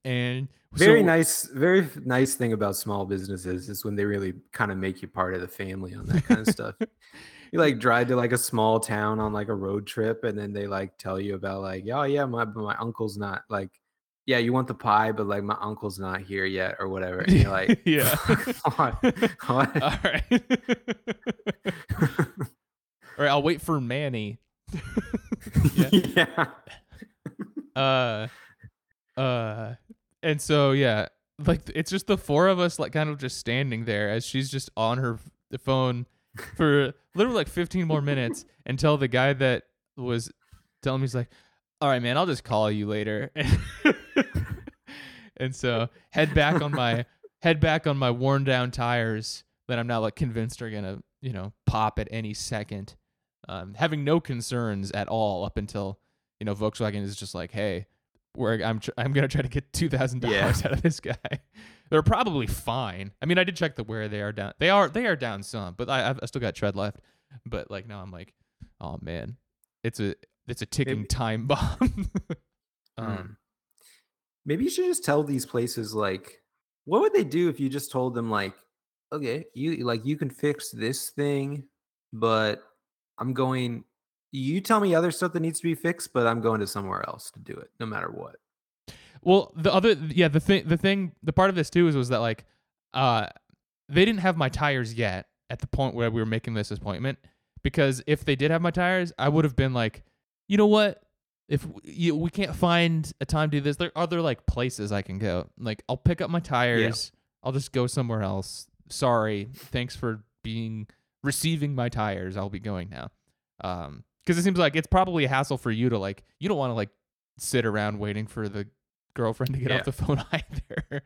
A: and
B: very
A: so-
B: nice. Very nice thing about small businesses is when they really kind of make you part of the family on that kind of stuff. You like drive to like a small town on like a road trip, and then they like tell you about like, oh yeah, my my uncle's not like, yeah, you want the pie, but like my uncle's not here yet or whatever. And you're like,
A: yeah.
B: what? What?
A: All right. All right, I'll wait for Manny. Yeah.
B: yeah.
A: Uh, uh, and so yeah, like it's just the four of us like kind of just standing there as she's just on her the phone for literally like 15 more minutes until the guy that was telling me he's like all right man i'll just call you later and so head back on my head back on my worn down tires that i'm now like convinced are gonna you know pop at any second um, having no concerns at all up until you know volkswagen is just like hey we're, i'm tr- i'm gonna try to get $2000
B: Yeah.
A: out of this guy they're probably fine i mean i did check the where they are down they are they are down some but i I've, i still got tread left but like now i'm like oh man it's a it's a ticking
B: Maybe-
A: time bomb um
B: Hmm. Maybe you should just tell these places like, what would they do if you just told them like, okay, you like you can fix this thing, but I'm going. You tell me other stuff that needs to be fixed, but I'm going to somewhere else to do it, no matter what.
A: Well, the other yeah, the thing the thing the part of this too is was that like uh they didn't have my tires yet at the point where we were making this appointment because if they did have my tires, I would have been like, "You know what? If w- you, we can't find a time to do this, there are other like places I can go. Like I'll pick up my tires. I'll just go somewhere else. Sorry. Thanks for being receiving my tires. I'll be going now." Um cuz it seems like it's probably a hassle for you to like you don't want to like sit around waiting for the girlfriend to get
B: Yeah.
A: off the phone either.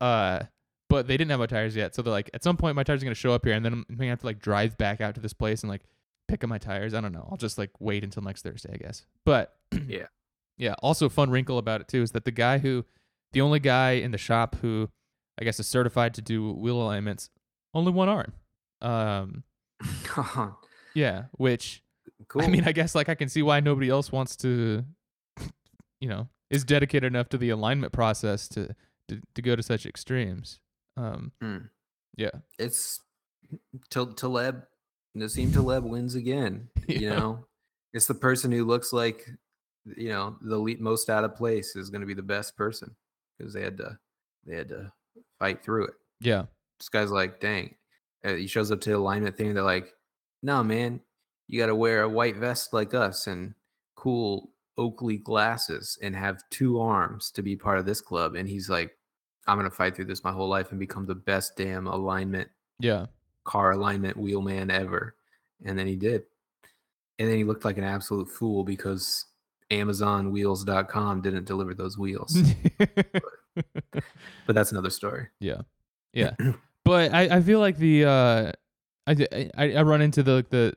A: Uh, but they didn't have my tires yet, so they're like, at some point, my tires are gonna show up here, and then I'm gonna have to like drive back out to this place and like pick up my tires. I don't know. I'll just like wait until next Thursday, I guess. But
B: Yeah.
A: yeah. Also, fun wrinkle about it too is that the guy who, the only guy in the shop who, I guess, is certified to do wheel alignments, only one arm. Um, yeah, which
B: cool.
A: I mean, I guess like I can see why nobody else wants to, you know, is dedicated enough to the alignment process to to, to go to such extremes. Um,
B: Mm.
A: yeah,
B: it's Tal- Taleb. Nassim Taleb wins again. You know, it's the person who looks like, you know, the le- most out of place is going to be the best person because they had to, they had to fight through it.
A: yeah,
B: This guy's like, dang. Uh, he shows up to the alignment thing. They're like, no, man, you got to wear a white vest like us and cool Oakley glasses and have two arms to be part of this club. And he's like, I'm going to fight through this my whole life and become the best damn alignment
A: yeah,
B: car alignment wheelman ever. And then he did. And then he looked like an absolute fool because AmazonWheels.com didn't deliver those wheels. but that's another story.
A: yeah, yeah. But I, I feel like the uh, I run into the the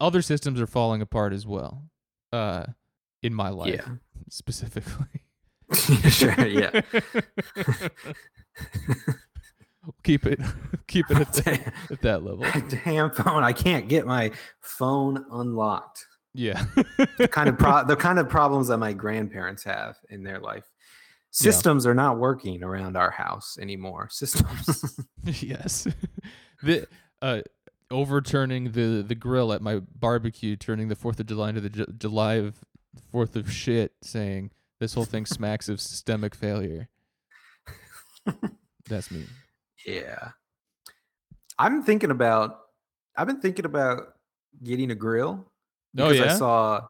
A: other systems are falling apart as well. Uh, in my life
B: Yeah.
A: specifically.
B: sure. Yeah.
A: keep it keep it at, that at that level.
B: Damn phone. I can't get my phone unlocked.
A: Yeah.
B: The kind of pro- the kind of problems that my grandparents have in their life.
A: Yeah.
B: Systems are not working around our house anymore. Systems.
A: yes. the uh overturning the the grill at my barbecue, turning the 4th of July into the Ju- July of 4th of shit, saying this whole thing smacks of systemic failure. That's me.
B: Yeah. I'm thinking about I've been thinking about getting a grill.
A: Oh,
B: because
A: yeah?
B: I saw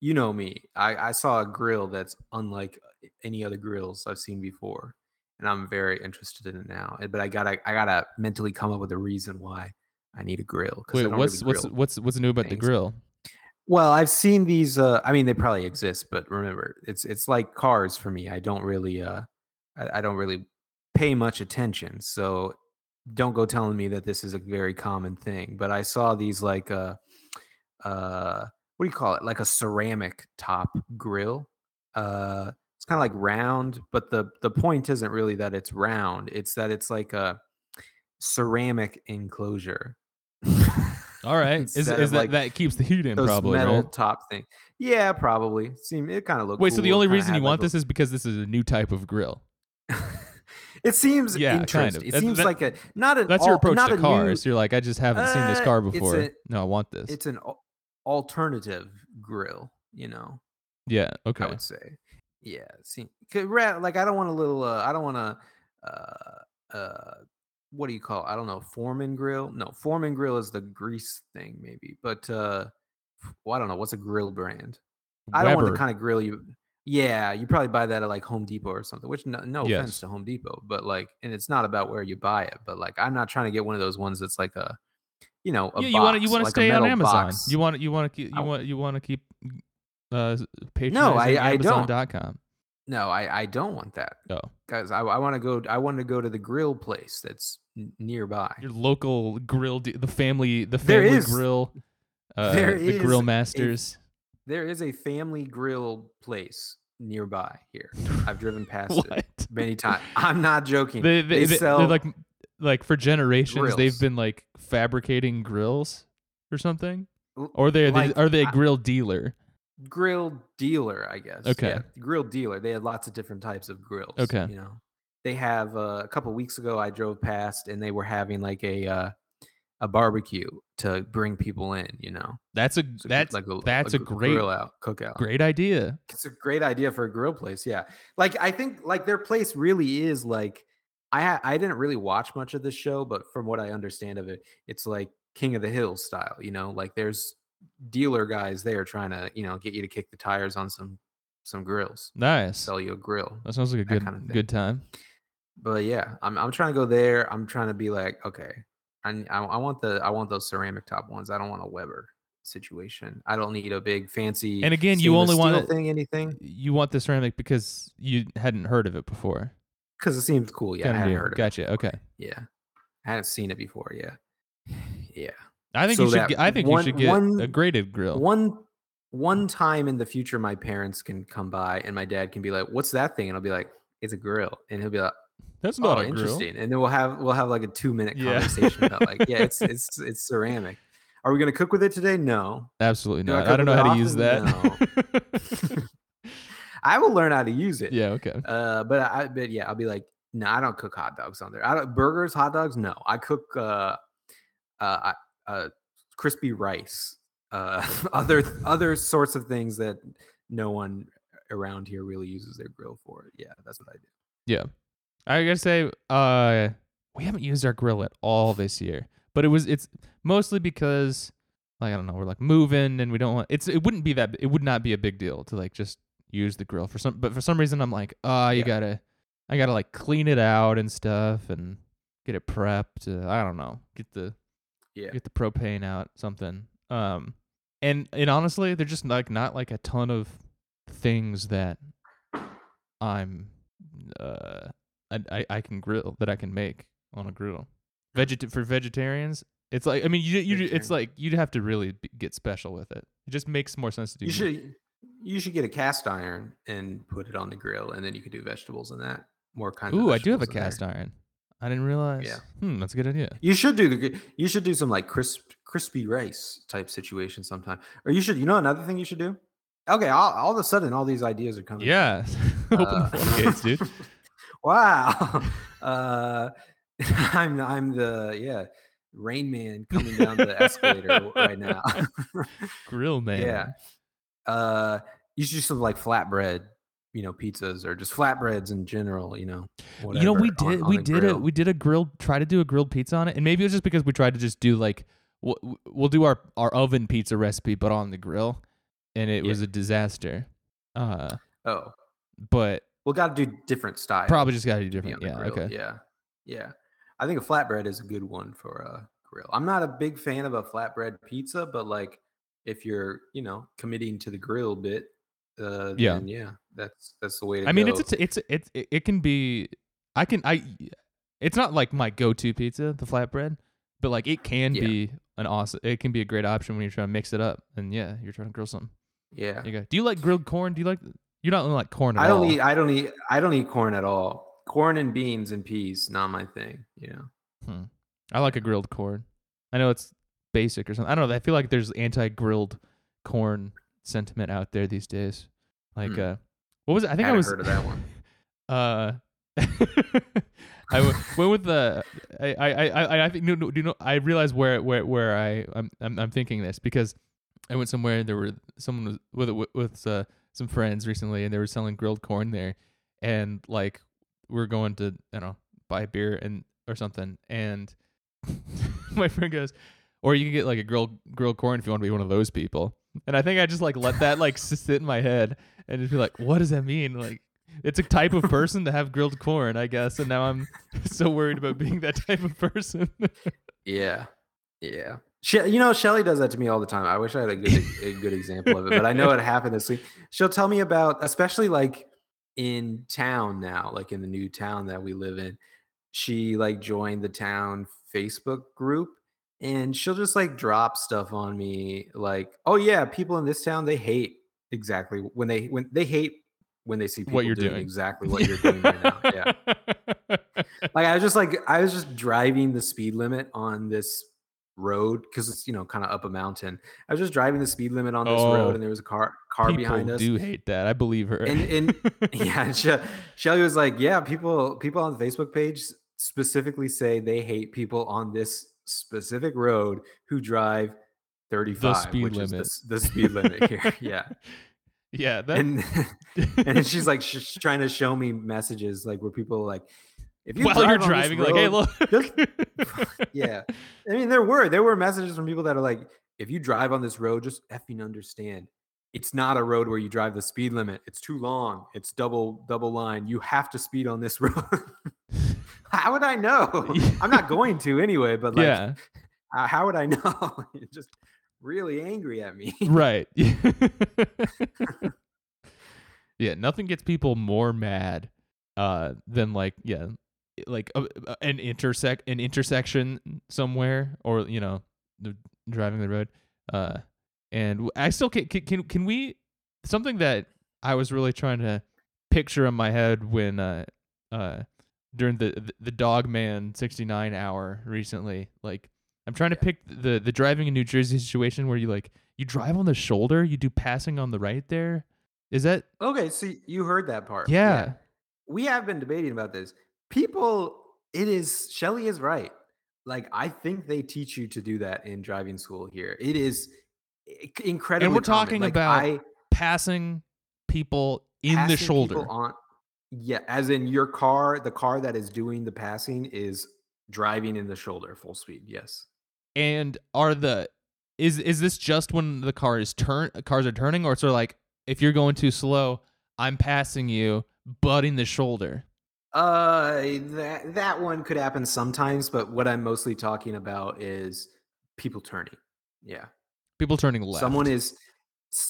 B: you know me. I, I saw a grill that's unlike any other grills I've seen before. And I'm very interested in it now. But I gotta I gotta mentally come up with a reason why I need a grill.
A: Wait, what's
B: really
A: what's what's what's new about the grill?
B: Well, I've seen these uh I mean they probably exist, but remember, it's it's like cars for me. I don't really uh I, I don't really pay much attention. So don't go telling me that this is a very common thing. But I saw these like uh uh what do you call it? Like a ceramic top grill. Uh it's kind of like round, but the the point isn't really that it's round. It's that it's like a ceramic enclosure.
A: All right. Is, is that
B: like,
A: that keeps the heat in probably,
B: metal
A: right?
B: top thing. Yeah, probably. Seem it kind of looks.
A: Wait, so the only reason you want this is because this is a new type of grill.
B: it seems
A: Yeah, kind of.
B: interesting. It seems
A: that-
B: like a not an.
A: That's your approach to
B: a new-
A: cars. You're like, I just haven't seen this
B: Uh,
A: car before.
B: a-
A: no, I want this.
B: it's an alternative grill. You know,
A: yeah. Okay.
B: I would say. Yeah, see, like I don't want a little. Uh, I don't want a Uh, uh, what do you call? It? I don't know. Foreman grill? No, Foreman grill is the grease thing, maybe. But uh, well, I don't know. What's a grill brand? I don't want the kind of grill you. Yeah, you probably buy that at like Home Depot or something. Which no, no
A: Yes.
B: offense to Home Depot, but like, and it's not about where you buy it, but like, I'm not trying to get one of those ones that's like a, you know, a
A: yeah, you want to you want to
B: like
A: stay on Amazon.
B: box.
A: You want you want to keep you want you want to keep uh patronizing
B: No, I- I don't.
A: Amazon.com.
B: No, I I don't want that.
A: Oh.
B: guys, I, I want to go. I want to go to the grill place that's n- nearby.
A: Your local grill, de- the family, the
B: There
A: family
B: is-
A: grill, uh,
B: there
A: the grill
B: is a-
A: masters.
B: There is a family grill place nearby here. I've driven past it
A: what?
B: many times. I'm not joking.
A: They, they, they,
B: sell
A: are like like for generations they've
B: grills.
A: been like fabricating grills or something,
B: l-
A: or
B: Like,
A: they, are they a
B: I-
A: grill dealer?
B: Grill dealer, I guess.
A: Okay.
B: Yeah, grill dealer. They had lots of different types of grills.
A: Okay.
B: You know, they have uh, a couple weeks ago. I drove past and they were having like a uh, a barbecue to bring people in. You know,
A: That's a
B: So
A: that's
B: like a,
A: that's a
B: gr-
A: great
B: grill out cookout.
A: great idea.
B: It's a great idea for a grill place. Yeah. Like I think like their place really is like I ha- I didn't really watch much of this show, but from what I understand of it, it's like King of the Hill style, you know, like there's dealer guys there trying to, you know, get you to kick the tires on some some grills,
A: Nice.
B: sell you a grill.
A: That sounds like a good
B: kind of
A: good time.
B: But yeah, I'm I'm trying to go there. I'm trying to be like, okay, I I, I want the I want those ceramic top ones. I don't want a Weber situation. I don't need a big fancy
A: And again, you only want
B: thing anything
A: You want the ceramic because you hadn't heard of it before.
B: because it seems cool. Yeah, I
A: Kinda
B: hadn't heard of it.
A: Gotcha. Okay.
B: Yeah. I haven't seen it before. Yeah. Yeah.
A: I think
B: So
A: you should. Get, I think
B: one-
A: you should get
B: one-
A: a graded grill.
B: One one time in the future my parents can come by and my dad can be like, "What's that thing?" and I'll be like, "It's a grill." And he'll be like,
A: That's
B: "Oh,
A: not a grill.
B: interesting." And then we'll have we'll have like a 2-minute
A: Yeah.
B: conversation about like, "Yeah, it's it's it's ceramic." Are we going to cook with it today? No.
A: Absolutely
B: Do I
A: not. I don't know how to use
B: often?
A: that.
B: I will learn how to use it.
A: yeah. Okay.
B: Uh, but I but yeah, I'll be like, no, I don't cook hot dogs on there. I don't burgers, hot dogs. No, I cook uh, uh, I- uh, crispy rice, uh, other other sorts of things that no one around here really uses their grill for. Yeah, that's what I do.
A: Yeah. I gotta say, uh, we haven't used our grill at all this year, but it was it's mostly because like I don't know, we're like moving and we don't want it's it wouldn't be that it would not be a big deal to like just use the grill for some but for some reason I'm like, ah, you
B: Yeah.
A: gotta I gotta like clean it out and stuff and get it prepped. Uh, I don't know, get the
B: Yeah.
A: get the propane out something. Um, and and honestly, they're just like not like a ton of things that I'm uh I I, I can grill that I can make on a grill. Veget for vegetarians, it's like I mean you you it's like you'd have to really be, get special with it. It just makes more sense to do.
B: You should you should get a cast iron and put it on the grill, and then you could do vegetables in that. More kind. of
A: Ooh, I do have a
B: vegetables in there.
A: cast iron. I didn't realize.
B: Yeah.
A: Hmm, that's a good idea.
B: You should do the you should do some like crisp crispy rice type situation sometime. Or you should you know another thing you should do? Okay, all, all of a sudden all these ideas are coming.
A: Yeah. Open
B: Uh,
A: floodgates, dude.
B: wow. Uh I'm I'm the yeah, rain man coming down the escalator right now.
A: Grill man.
B: yeah. Uh you should do some like flatbread, you know, pizzas or just flatbreads in general, you know.
A: you know we
B: whatever, on-
A: did
B: on
A: we did
B: grill.
A: a we did a grilled try to do a grilled pizza on it and maybe it was just because we tried to just do like we'll, we'll do our our oven pizza recipe but on the grill and it
B: Yeah.
A: was a disaster uh
B: Oh.
A: but
B: Well, got to do different styles.
A: probably just gotta do different yeah
B: grill.
A: okay
B: Yeah. Yeah. I think a flatbread is a good one for a grill. I'm not a big fan of a flatbread pizza, but like if you're, you know, committing to the grill bit, uh
A: Yeah.
B: then yeah, that's that's the way to
A: i mean
B: go.
A: it's it's it's it's it, it can be i can i it's not like my go-to pizza the flatbread but like it can
B: Yeah.
A: be an awesome it can be a great option when you're trying to mix it up and yeah you're trying to grill something
B: yeah.
A: You go. do you like grilled corn do you like you don't like corn at
B: I don't
A: all
B: eat I don't eat I don't eat corn at all. Corn and beans and peas, not my thing, you know.
A: Hmm. I like a grilled corn. I know it's basic or something. I don't know. I feel like there's anti-grilled corn sentiment out there these days. Like,
B: Hmm.
A: uh, what was it? I think I,
B: Hadn't
A: was
B: heard of that one.
A: Uh, I w- went with the. I I I I- I think no, no, do you know? I realized where where where I I'm I'm, I'm thinking this because I went somewhere and there were someone was with with, with uh, some friends recently and they were selling grilled corn there, and like we are going to you know buy beer and or something and my friend goes, or you can get like a grilled grilled corn if you want to be one of those people. And I think I just like let that like sit in my head and just be like, what does that mean? Like, it's a type of person to have grilled corn, I guess. And now I'm so worried about being that type of person.
B: Yeah, yeah. She, you know, Shelly does that to me all the time. I wish I had a good a good example of it, but I know it happened this week. She'll tell me about, especially like in town now, like in the new town that we live in. She like joined the town Facebook group, and she'll just like drop stuff on me, like, "Oh yeah, people in this town they hate exactly when they when they hate when they see people
A: What you're
B: doing,
A: doing.
B: exactly what you're doing right now." Yeah like I was just like I was just driving the speed limit on this road because it's you know kind of up a mountain. I was just driving the speed limit on this
A: Oh.
B: road, and there was a car car behind us.
A: I do hate that. I believe her.
B: And and yeah, she, Shelly was like, yeah, people people on the Facebook page specifically say they hate people on this specific road who drive 35,
A: speed
B: which is the, the speed limit here. Yeah,
A: yeah, that
B: and and she's like sh- sh- trying to show me messages like where people are like, if you
A: while you're
B: drive on this
A: driving, like, hey, look.
B: just- yeah. I mean, there were there were messages from people that are like, if you drive on this road, just effing understand. It's not a road where you drive the speed limit. It's too long. It's double double line. You have to speed on this road. How would I know? I'm not going to anyway. But like,
A: yeah,
B: uh, how would I know? You're just really angry at me.
A: right. yeah, nothing gets people more mad uh than like yeah, like uh, uh, an intersect an intersection somewhere or you know, the- driving the road. Uh and I still can can can, can we something that I was really trying to picture in my head when uh uh during the the, dog man 69 hour recently like i'm trying to pick the the driving in new jersey situation where you like you drive on the shoulder you do passing on the right there is that
B: Okay, so you heard that part.
A: Yeah.
B: We have been debating about this. People, it is Shelly is right. Like I think they teach you to do that in driving school here. It is incredible. And we're
A: talking
B: Like,
A: about
B: I,
A: passing people in the shoulder
B: on yeah, as in your car, the car that is doing the passing is driving in the shoulder full speed. Yes.
A: and are the is is this just when the car is turn cars are turning or it's sort of like if you're going too slow i'm passing you butting the shoulder
B: Uh, that that one could happen sometimes, but what I'm mostly talking about is people turning. Yeah.
A: people turning left
B: Someone is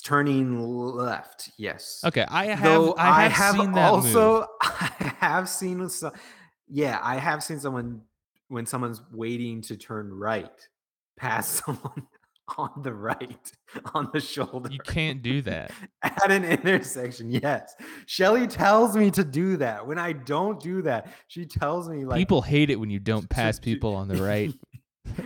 B: turning left. Yes.
A: okay i have
B: Though
A: i have, seen that
B: also
A: move.
B: I have seen so, yeah, I have seen someone when someone's waiting to turn right pass someone on the right on the shoulder.
A: you can't do that
B: at an intersection. Yes. Shelly tells me to do that. When I don't do that, she tells me like
A: people hate it when you don't pass people on the right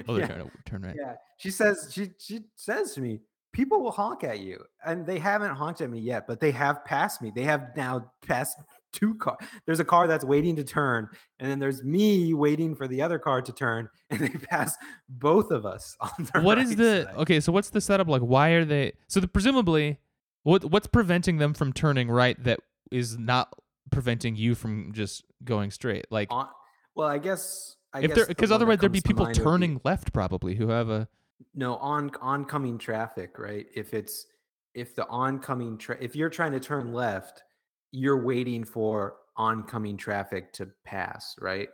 A: oh they're
B: Yeah.
A: trying to turn right
B: Yeah. She says she she says to me, people will honk at you. And they haven't honked at me yet, but they have passed me. They have now passed two cars. There's a car that's waiting to turn, and then there's me waiting for the other car to turn, and they pass both of us on the
A: what is
B: right
A: the
B: side.
A: okay so what's the setup like why are they so the, presumably what what's preventing them from turning right that is not preventing you from just going straight like
B: On- well, I guess I
A: if
B: guess
A: there
B: the
A: because
B: that
A: otherwise there'd be people
B: would be-
A: turning left probably who have a
B: no on oncoming traffic right? If it's if the oncoming tra- if you're trying to turn left you're waiting for oncoming traffic to pass right?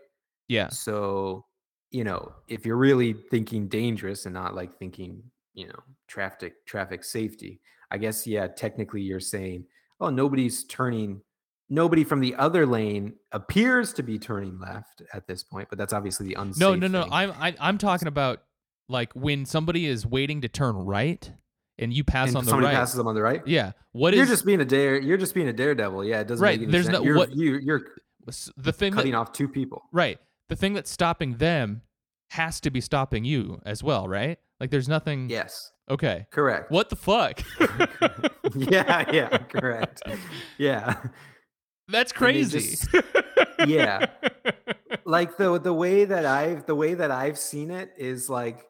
A: Yeah.
B: So you know if you're really thinking dangerous and not like thinking you know traffic traffic safety i guess yeah technically you're saying oh nobody's turning nobody from the other lane appears to be turning left at this point but that's obviously the unsafe
A: no no no
B: thing.
A: i'm I, i'm talking about like when somebody is waiting to turn right and you pass
B: and
A: on the
B: somebody
A: right
B: passes them on the right
A: yeah what is
B: you're just being a dare. You're just being a daredevil. Yeah, it doesn't
A: Right,
B: make any
A: there's
B: sense.
A: no-
B: you're,
A: what-
B: you, you're
A: the thing that,
B: cutting off two people.
A: right the thing that's stopping them has to be stopping you as well right like there's nothing
B: Yes,
A: okay
B: correct.
A: what the fuck
B: yeah, yeah, correct. Yeah,
A: That's crazy.
B: just- yeah. like the the way that I've the way that I've seen it is like,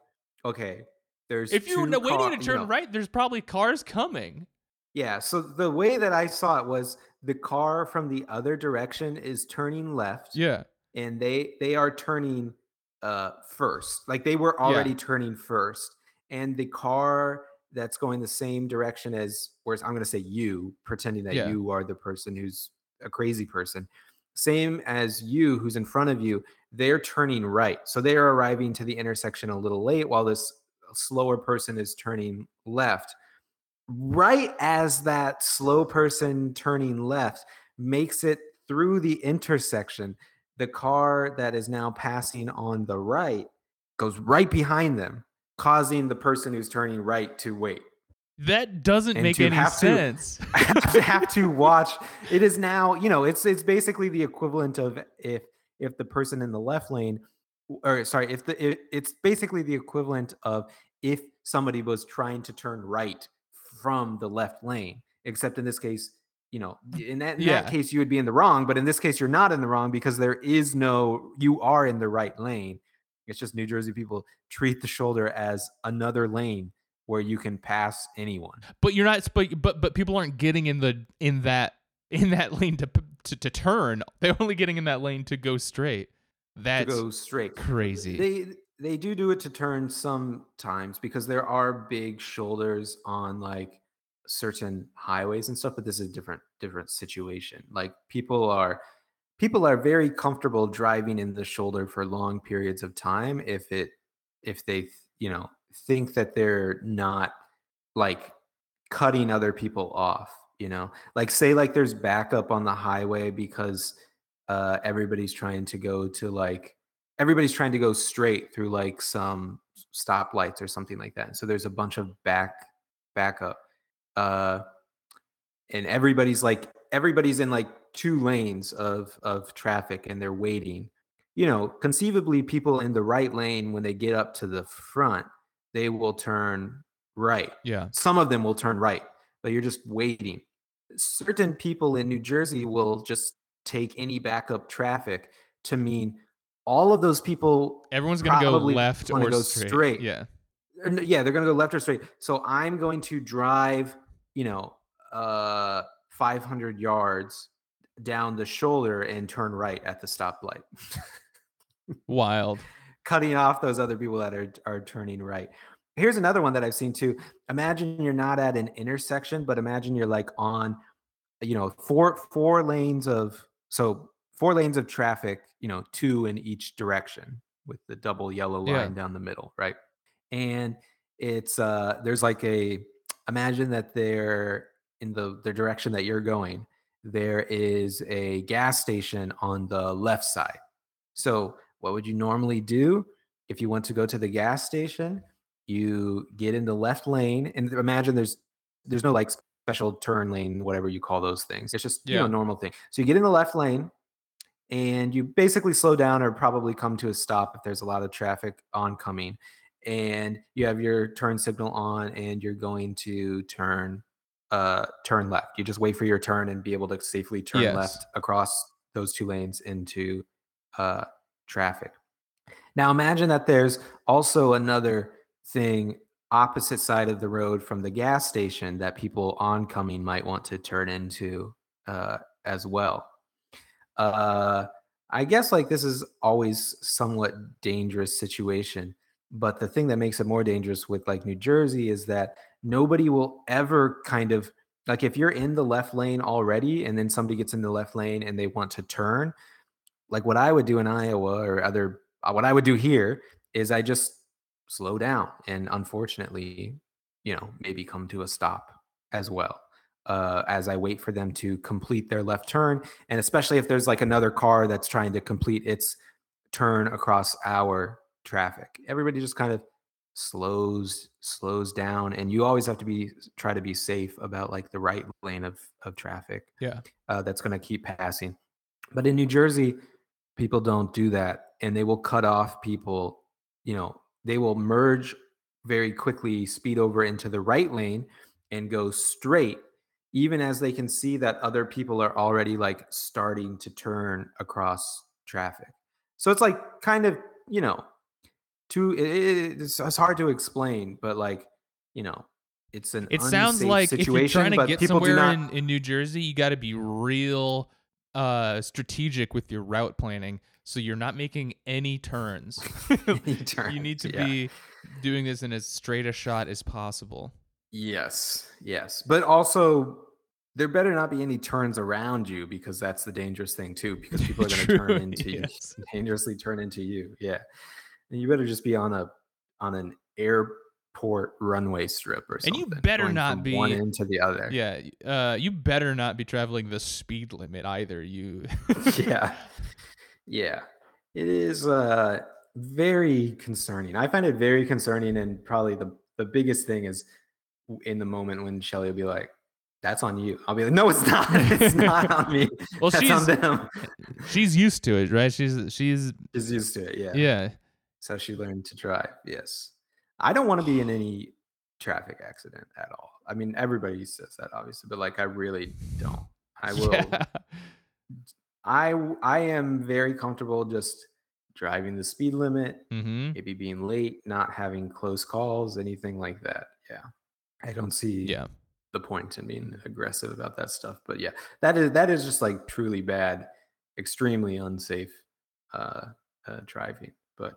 B: okay, there's
A: if you're waiting
B: car-
A: to turn
B: know,
A: right, there's probably cars coming.
B: Yeah. So the way that I saw it was the car from the other direction is turning left.
A: Yeah.
B: and they they are turning uh first like they were already turning first and the car that's going the same direction as whereas I'm going to say you, pretending that
A: Yeah.
B: you are the person who's a crazy person. Same as you, who's in front of you, they're turning right. So they are arriving to the intersection a little late while this slower person is turning left. Right as that slow person turning left makes it through the intersection, the car that is now passing on the right goes right behind them, causing the person who's turning right to wait.
A: That doesn't
B: And
A: make any
B: have
A: sense.
B: I have to, have to watch. It is now, you know, it's it's basically the equivalent of if if the person in the left lane, or sorry, if the it, it's basically the equivalent of if somebody was trying to turn right from the left lane, except in this case, you know, in that in
A: Yeah.
B: that case you would be in the wrong, but in this case you're not in the wrong because there is no you are in the right lane. It's just New Jersey people treat the shoulder as another lane where you can pass anyone.
A: but you're not but but but people aren't getting in the in that in that lane to to, to turn. They're only getting in that lane to go straight. That
B: to go straight.
A: crazy.
B: They they do do it to turn sometimes because there are big shoulders on like certain highways and stuff, but this is a different different situation. Like people are people are very comfortable driving in the shoulder for long periods of time if it if they you know think that they're not like cutting other people off you know? Like say like there's backup on the highway because uh everybody's trying to go to like everybody's trying to go straight through like some stoplights or something like that so there's a bunch of back backup uh and everybody's like everybody's in like two lanes of of traffic and they're waiting. You know conceivably people in the right lane when they get up to the front they will turn right
A: yeah.
B: some of them will turn right but you're just waiting certain people in new jersey will just take any backup traffic to mean all of those people
A: Everyone's gonna go left or
B: go
A: straight.
B: straight.
A: Yeah.
B: yeah they're going to go left or straight so i'm going to drive you know uh 500 yards down the shoulder and turn right at the stoplight
A: Wild.
B: Cutting off those other people that are are turning right. Here's another one that i've seen too. Imagine you're not at an intersection but imagine you're like on you know four four lanes of so four lanes of traffic you know two in each direction with the double yellow line
A: Yeah.
B: down the middle right? And it's uh there's like a imagine that they're in the the direction that you're going there is a gas station on the left side. So what would you normally do if you want to go to the gas station? You get in the left lane and imagine there's there's no like special turn lane whatever you call those things. It's just you know normal thing. So you get in the left lane and you basically slow down or probably come to a stop if there's a lot of traffic oncoming and you have your turn signal on and you're going to turn uh turn left. You just wait for your turn and be able to safely turn
A: Yes.
B: left across those two lanes into uh traffic. Now imagine that there's also another thing opposite side of the road from the gas station that people oncoming might want to turn into uh as well. Uh i guess like this is always somewhat dangerous situation but the thing that makes it more dangerous with like new jersey is that nobody will ever kind of like if you're in the left lane already and then somebody gets in the left lane and they want to turn like what i would do in iowa or other uh, what i would do here is i just slow down and unfortunately you know maybe come to a stop as well uh, as i wait for them to complete their left turn and especially if there's like another car that's trying to complete its turn across our traffic everybody just kind of slows slows down and you always have to be try to be safe about like the right lane of of traffic
A: Yeah.
B: uh, that's going to keep passing but in new jersey people don't do that and they will cut off people you know they will merge very quickly speed over into the right lane and go straight even as they can see that other people are already like starting to turn across traffic. So it's like kind of you know too it, it- it's, it's hard to explain but like you know it's an
A: It sounds like if you're
B: situation
A: trying to
B: but
A: get
B: people do
A: somewhere
B: not
A: in, in New Jersey, you got to be real uh strategic with your route planning so you're not making any turns.
B: any
A: you need to
B: yeah.
A: be doing this in as straight a shot as possible.
B: Yes, yes, but also there better not be any turns around you because that's the dangerous thing too. Because people are going to turn into yes. you, dangerously turn into you. Yeah, and you better just be on a on an airport runway strip or something.
A: And you better not be
B: one end to the other.
A: Yeah, uh, you better not be traveling the speed limit either. You.
B: yeah, yeah, it is uh very concerning. I find it very concerning, and probably the the biggest thing is in the moment when Shelly will be like, "That's on you." I'll be like, "No, it's not. It's not on me. well, That's she's them."
A: she's used to it, right? She's she's
B: she's used to it. Yeah.
A: Yeah.
B: So she learned to drive. Yes. I don't want to be in any traffic accident at all. I mean, everybody says that obviously, but like I really don't. I will. Yeah. I I am very comfortable just driving the speed limit,
A: mm-hmm.
B: maybe being late, not having close calls, anything like that. Yeah. I don't see
A: yeah.
B: the point in being aggressive about that stuff. But yeah, that is that is just like truly bad, extremely unsafe uh, uh driving. But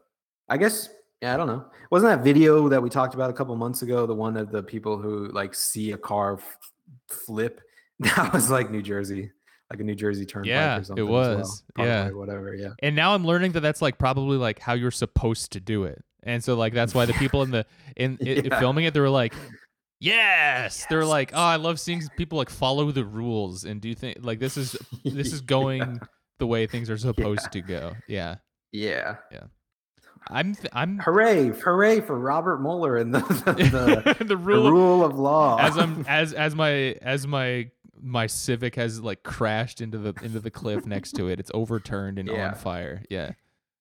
B: I guess yeah, I don't know. Wasn't that video that we talked about a couple months ago the one of the people who like see a car f- flip? That was like New Jersey like a New Jersey Turnpike
A: yeah,
B: or something.
A: It was.
B: Well.
A: yeah.
B: Whatever. Yeah.
A: And now I'm learning that that's like probably like how you're supposed to do it. And so like that's why the people in the in yeah. filming it they were like yes! yes! They're like, "Oh, I love seeing people like follow the rules and do things like this is this is going yeah. the way things are supposed yeah. to go." Yeah.
B: Yeah.
A: Yeah. I'm I'm
B: hooray hooray for Robert Mueller and the the, the, the rule, rule of, of law.
A: As I'm as as my as my my Civic has like crashed into the into the cliff next to it. It's overturned and yeah. on fire. Yeah.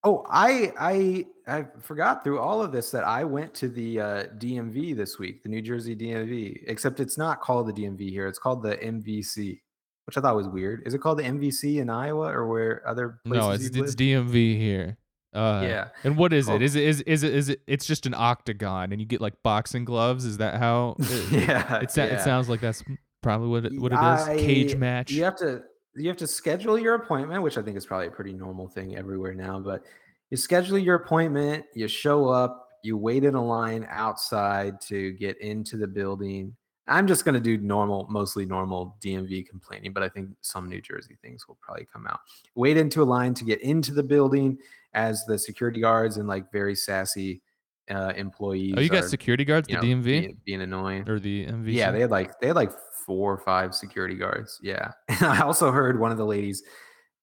B: Oh, I I I forgot through all of this that I went to the uh, DMV this week, the New Jersey DMV. Except it's not called the DMV here; it's called the MVC, which I thought was weird. Is it called the MVC in Iowa or where other places?
A: No, it's it's DMV here. Uh,
B: yeah.
A: And what is it? Is it is is it is it? It's just an octagon, and you get like boxing gloves. Is that how?
B: It, yeah,
A: it,
B: yeah.
A: it sounds like that's probably what it, what it is. I, Cage match.
B: You have to you have to schedule your appointment, which I think is probably a pretty normal thing everywhere now. But you schedule your appointment, you show up, you wait in a line outside to get into the building. I'm just going to do normal, mostly normal DMV complaining, but I think some New Jersey things will probably come out. Wait into a line to get into the building as the security guards and like very sassy uh, employees.
A: Oh, you got security guards, the know, DMV,
B: being, being, annoying,
A: or the MV?
B: Yeah, they had like they had like four or five security guards. Yeah. And I also heard one of the ladies,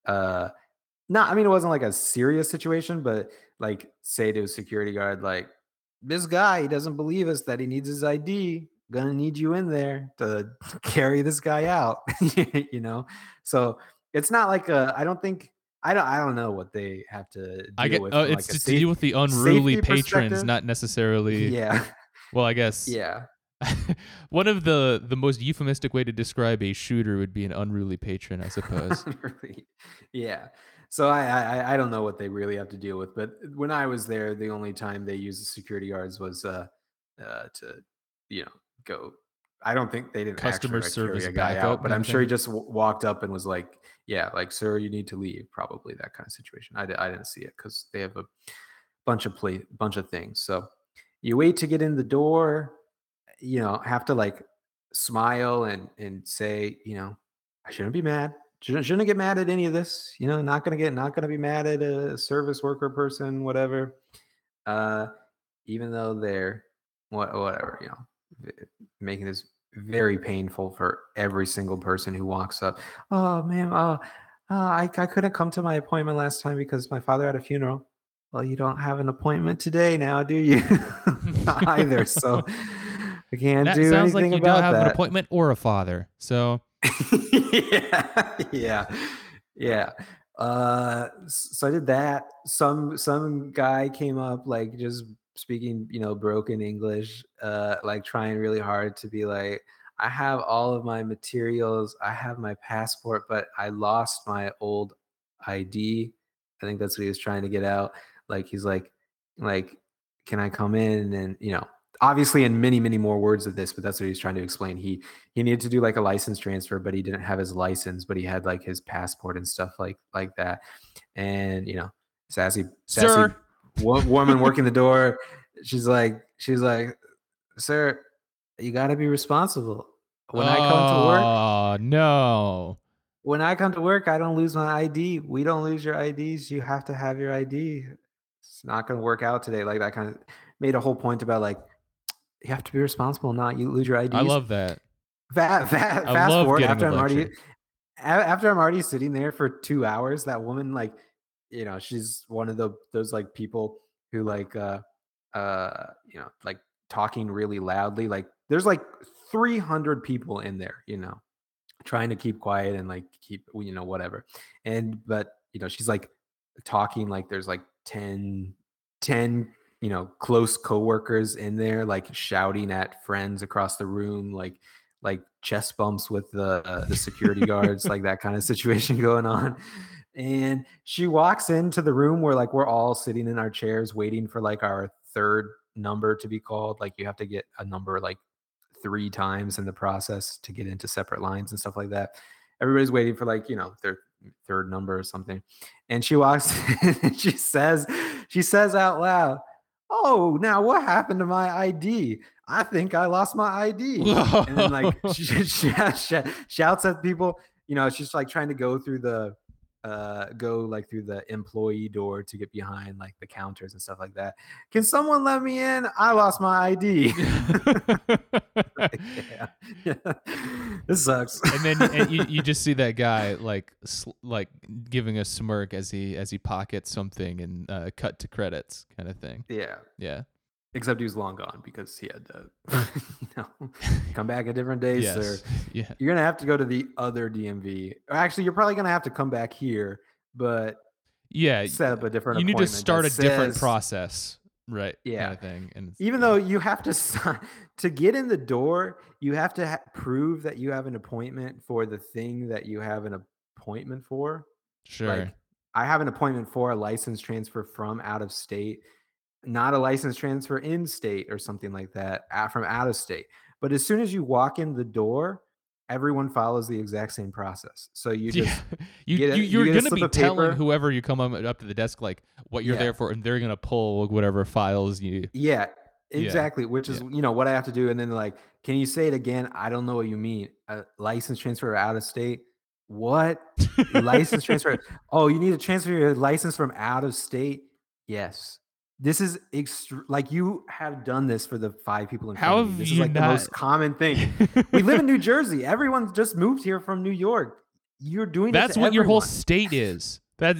B: uh, not, I mean, it wasn't like a serious situation, but like say to a security guard, like, this guy, he doesn't believe us that he needs his ID. Gonna need you in there to carry this guy out, you know? So it's not like a, I don't think, I don't, I don't know what they have to deal
A: I get,
B: with.
A: Uh, it's like to safe, deal with the unruly patrons, not necessarily.
B: Yeah.
A: Well, I guess.
B: Yeah.
A: One of the the most euphemistic way to describe a shooter would be an unruly patron, I suppose.
B: yeah. So I, I I don't know what they really have to deal with, but when I was there, the only time they used the security guards was uh, uh to you know go. I don't think they didn't
A: customer service
B: a guy out, but I'm sure he just w- walked up and was like, "Yeah, like sir, you need to leave." Probably that kind of situation. I, I didn't see it because they have a bunch of play bunch of things. So you wait to get in the door you know, have to like smile and and say, you know, I shouldn't be mad. Shouldn't shouldn't get mad at any of this. You know, not gonna get not gonna be mad at a service worker person, whatever. Uh, even though they're what whatever, you know, making this very painful for every single person who walks up. Oh man, oh, uh, I I couldn't come to my appointment last time because my father had a funeral. Well, you don't have an appointment today now, do you? Either. So I can't do
A: that
B: do
A: sounds like
B: you
A: don't have
B: that.
A: an appointment or a father. So
B: yeah, yeah, yeah. Uh, so I did that. Some some guy came up like just speaking, you know, broken English, uh, like trying really hard to be like, I have all of my materials, I have my passport, but I lost my old ID. I think that's what he was trying to get out. Like he's like, like, can I come in and you know, obviously in many many more words of this but that's what he's trying to explain he he needed to do like a license transfer but he didn't have his license but he had like his passport and stuff like like that and you know sassy sassy
A: sir.
B: Woman working the door she's like she's like sir You gotta be responsible. When I come to work
A: Oh, no.
B: when I come to work, I don't lose my ID. We don't lose your IDs. You have to have your ID. It's not gonna work out today. Like that kind of made a whole point about like you have to be responsible, not you lose your IDs.
A: I love that.
B: Fa- fa-
A: I
B: fast forward after I'm already after I'm already sitting there for two hours. That woman, like, you know, she's one of the those like people who like uh uh you know like talking really loudly. Like, there's like 300 people in there, you know, trying to keep quiet and like keep you know whatever. And but you know she's like talking like there's like 10 10 you know close coworkers in there like shouting at friends across the room like like chest bumps with the uh, the security guards like that kind of situation going on and she walks into the room where like we're all sitting in our chairs waiting for like our third number to be called like you have to get a number like three times in the process to get into separate lines and stuff like that. Everybody's waiting for like you know their third number or something and she walks in and she says she says out loud oh now what happened to my id i think i lost my id and then like she, she, she shouts at people you know she's like trying to go through the uh go like through the employee door to get behind like the counters and stuff like that can someone let me in i lost my id yeah. this sucks
A: and then and you, you just see that guy like sl- like giving a smirk as he as he pockets something and uh, cut to credits kind of thing.
B: yeah
A: Yeah.
B: Except he was long gone because he had to you know come back a different day sir.
A: Yeah.
B: you're gonna have to go to the other dmv actually you're probably gonna have to come back here but
A: Yeah.
B: set up a different
A: You need to start a
B: that
A: different process, right?
B: Yeah.
A: Kind of thing. And
B: even though you have to sign to get in the door you have to ha- prove that you have an appointment for the thing that you have an appointment for
A: sure.
B: like i have an appointment for a license transfer from out of state not a license transfer in state or something like that from out of state but as soon as you walk in the door everyone follows the exact same process so you just
A: yeah. you,
B: a-
A: you you're
B: get
A: gonna be telling whoever you come up to the desk like what you're
B: Yeah.
A: there for, and they're gonna pull whatever files you.
B: Yeah,
A: Yeah,
B: exactly. Which is you know what I have to do, and then like, can you say it again? I don't know what you mean. A license transfer out of state. What license transfer? Oh, you need to transfer your license from out of state. Yes, this is extr- like you have done this for the five people in front
A: How
B: of you. This
A: you
B: is like the most common thing. we live in New Jersey. Everyone just moved here from New York. You're doing this
A: That's what your whole state is. That.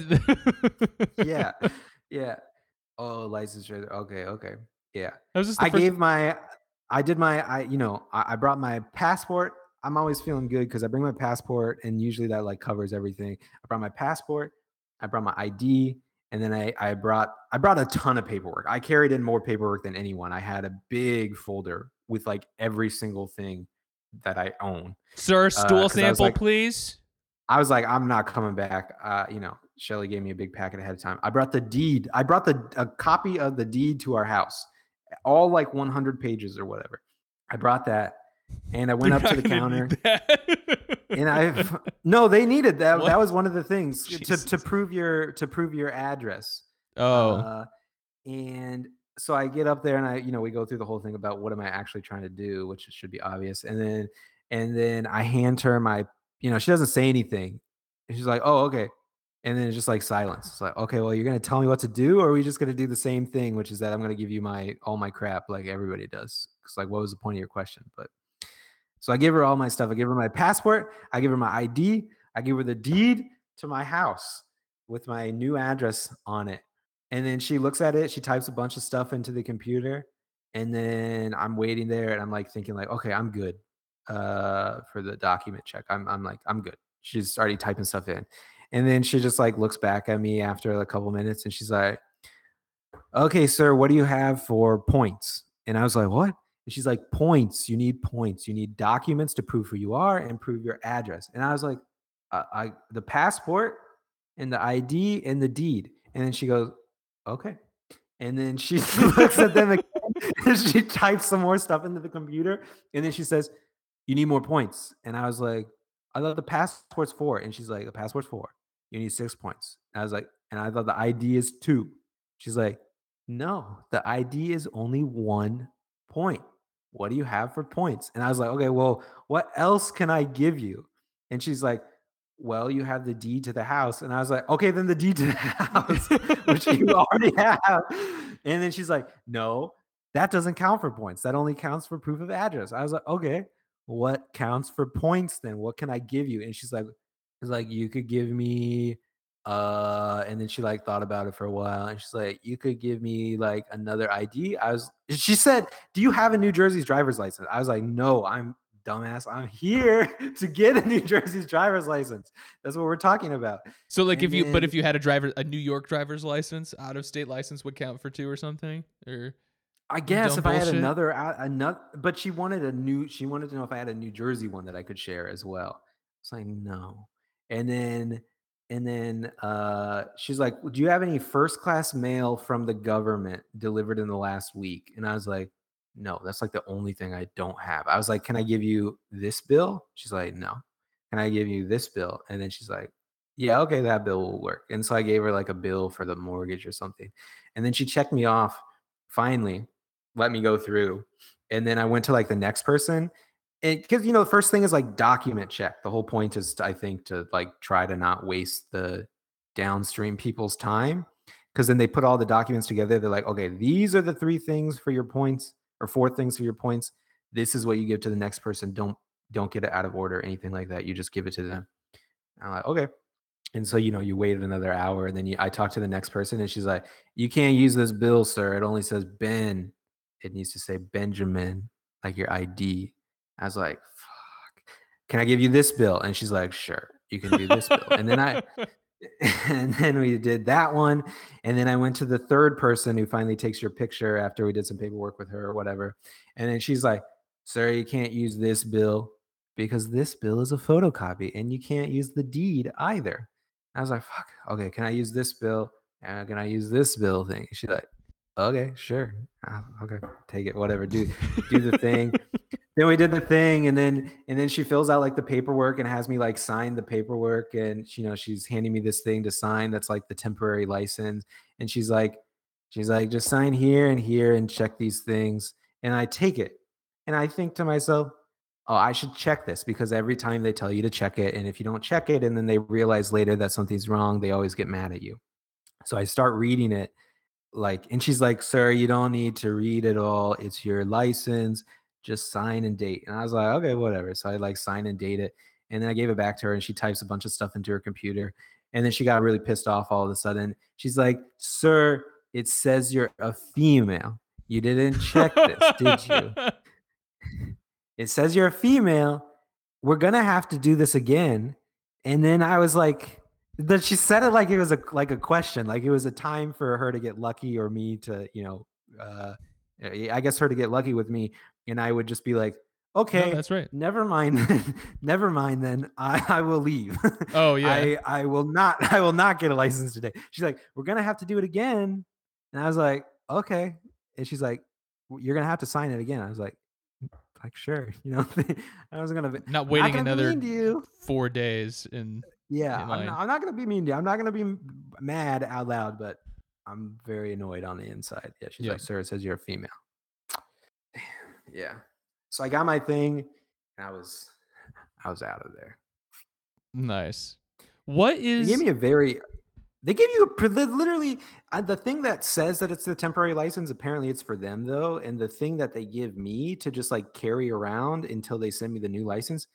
B: yeah, yeah. Oh, license. Okay, okay. Yeah.
A: That was just
B: I
A: first-
B: gave my, I did my, I you know, I, I brought my passport. I'm always feeling good because I bring my passport, and usually that like covers everything. I brought my passport, I brought my ID, and then I I brought I brought a ton of paperwork. I carried in more paperwork than anyone. I had a big folder with like every single thing that I own.
A: Sir, stool
B: uh, 'cause I
A: sample,
B: like-
A: please.
B: I was like, I'm not coming back. Uh, you know, Shelly gave me a big packet ahead of time. I brought the deed. I brought the a copy of the deed to our house, all like 100 pages or whatever. I brought that, and I went
A: You're
B: up to the counter. and I've no, they needed that.
A: What?
B: That was one of the things to, to prove your to prove your address.
A: oh,
B: Uh, and so I get up there and I, you know, we go through the whole thing about what am I actually trying to do, which should be obvious. And then, and then I hand her my, you know, she doesn't say anything. And she's like, oh, okay. And then it's just like silence. It's like, okay, well, you're going to tell me what to do, or are we just going to do the same thing, which is that I'm going to give you my, all my crap like everybody does. It's like, what was the point of your question? But so I give her all my stuff. I give her my passport. I give her my ID. I give her the deed to my house with my new address on it. And then she looks at it, she types a bunch of stuff into the computer, and then I'm waiting there and I'm like thinking like, okay, I'm good uh for the document check. I'm I'm like, I'm good. She's already typing stuff in. And then she just like looks back at me after a couple minutes and she's like, Okay, sir, what do you have for points? And I was like, What? She's like, Points. You need points. You need documents to prove who you are and prove your address. And I was like, I, I the passport and the ID and the deed. And then she goes, okay. And then she looks at them again and she types some more stuff into the computer. And then she says, You need more points. And I was like, I thought the passport's four. And she's like, The passport's four. You need six points. And I was like, And I thought the ID is two. She's like, No, the ID is only one point. What do you have for points? And I was like, okay, well, what else can I give you? And she's like, well, you have the deed to the house. And I was like, okay, then the deed to the house, which you already have. And then she's like, no, that doesn't count for points. That only counts for proof of address. I was like, okay, what counts for points then? What can I give you? And she's like, it's like, you could give me uh and then she like thought about it for a while and she's like you could give me like another id i was she said do you have a new jersey's driver's license? I was like no i'm dumbass. I'm here to get a new jersey's driver's license. That's what we're talking about.
A: So like
B: And
A: if you but if you had a driver a New York driver's license, out of state license would count for two or something? Or
B: i guess if i had
A: bullshit.
B: another another but she wanted a new she wanted to know if i had a new jersey one that i could share as well. It's like no. And then and then uh she's like do you have any first class mail from the government delivered in the last week? And i was like no that's like the only thing i don't have. I was like can i give you this bill? She's like no. Can i give you this bill? And then she's like yeah okay that bill will work. And so i gave her like a bill for the mortgage or something. And then she checked me off finally let me go through. And then i went to like the next person because you know the first thing is like document check. The whole point is i think to like try to not waste the downstream people's time because then they put all the documents together. They're like okay these are the three things for your points or four things for your points. This is what you give to the next person. Don't don't get it out of order or anything like that. You just give it to them. And i'm like okay. And so you know you waited another hour and then you, i talked to the next person and she's like you can't use this bill sir. It only says ben. It needs to say benjamin like your id i was like fuck can i give you this bill? And she's like sure you can do this bill. And then i and then we did that one and then i went to the third person who finally takes your picture after we did some paperwork with her or whatever and then she's like sir you can't use this bill because this bill is a photocopy and you can't use the deed either. I was like fuck okay can i use this bill? Uh, can i use this bill thing? She's like okay sure Ah, okay take it whatever do do the thing then we did the thing and then and then she fills out like the paperwork and has me like sign the paperwork and you know she's handing me this thing to sign that's like the temporary license and she's like she's like just sign here and here and check these things and i take it and i think to myself oh i should check this because every time they tell you to check it and if you don't check it and then they realize later that something's wrong they always get mad at you. So i start reading it like and she's like sir you don't need to read it all. It's your license just sign and date and i was like okay whatever. So i like sign and date it and then i gave it back to her and she types a bunch of stuff into her computer and then she got really pissed off all of a sudden. She's like sir it says you're a female. You didn't check this did you? It says you're a female. We're gonna have to do this again. And then i was like that she said it like it was a like a question like it was a time for her to get lucky or me to you know uh i guess her to get lucky with me and i would just be like
A: No,
B: okay
A: that's right.
B: never mind never mind then i i will leave
A: Oh yeah.
B: i i will not i will not get a license today she's like we're gonna have to do it again and i was like okay and she's like you're gonna have to sign it again i was like like sure you know i was gonna be
A: not waiting
B: gonna
A: another
B: to you.
A: four days and
B: Yeah,
A: in
B: I'm not, I'm not gonna be mean to you. I'm not gonna be mad out loud, but I'm very annoyed on the inside. Yeah, she's
A: Yeah.
B: like, "Sir, it says you're a female." Yeah. So I got my thing, and I was, I was out of there.
A: nice. What is?
B: They gave me a very, they give you a, literally uh, the thing that says that it's the temporary license. Apparently, it's for them though, and the thing that they give me to just like carry around until they send me the new license,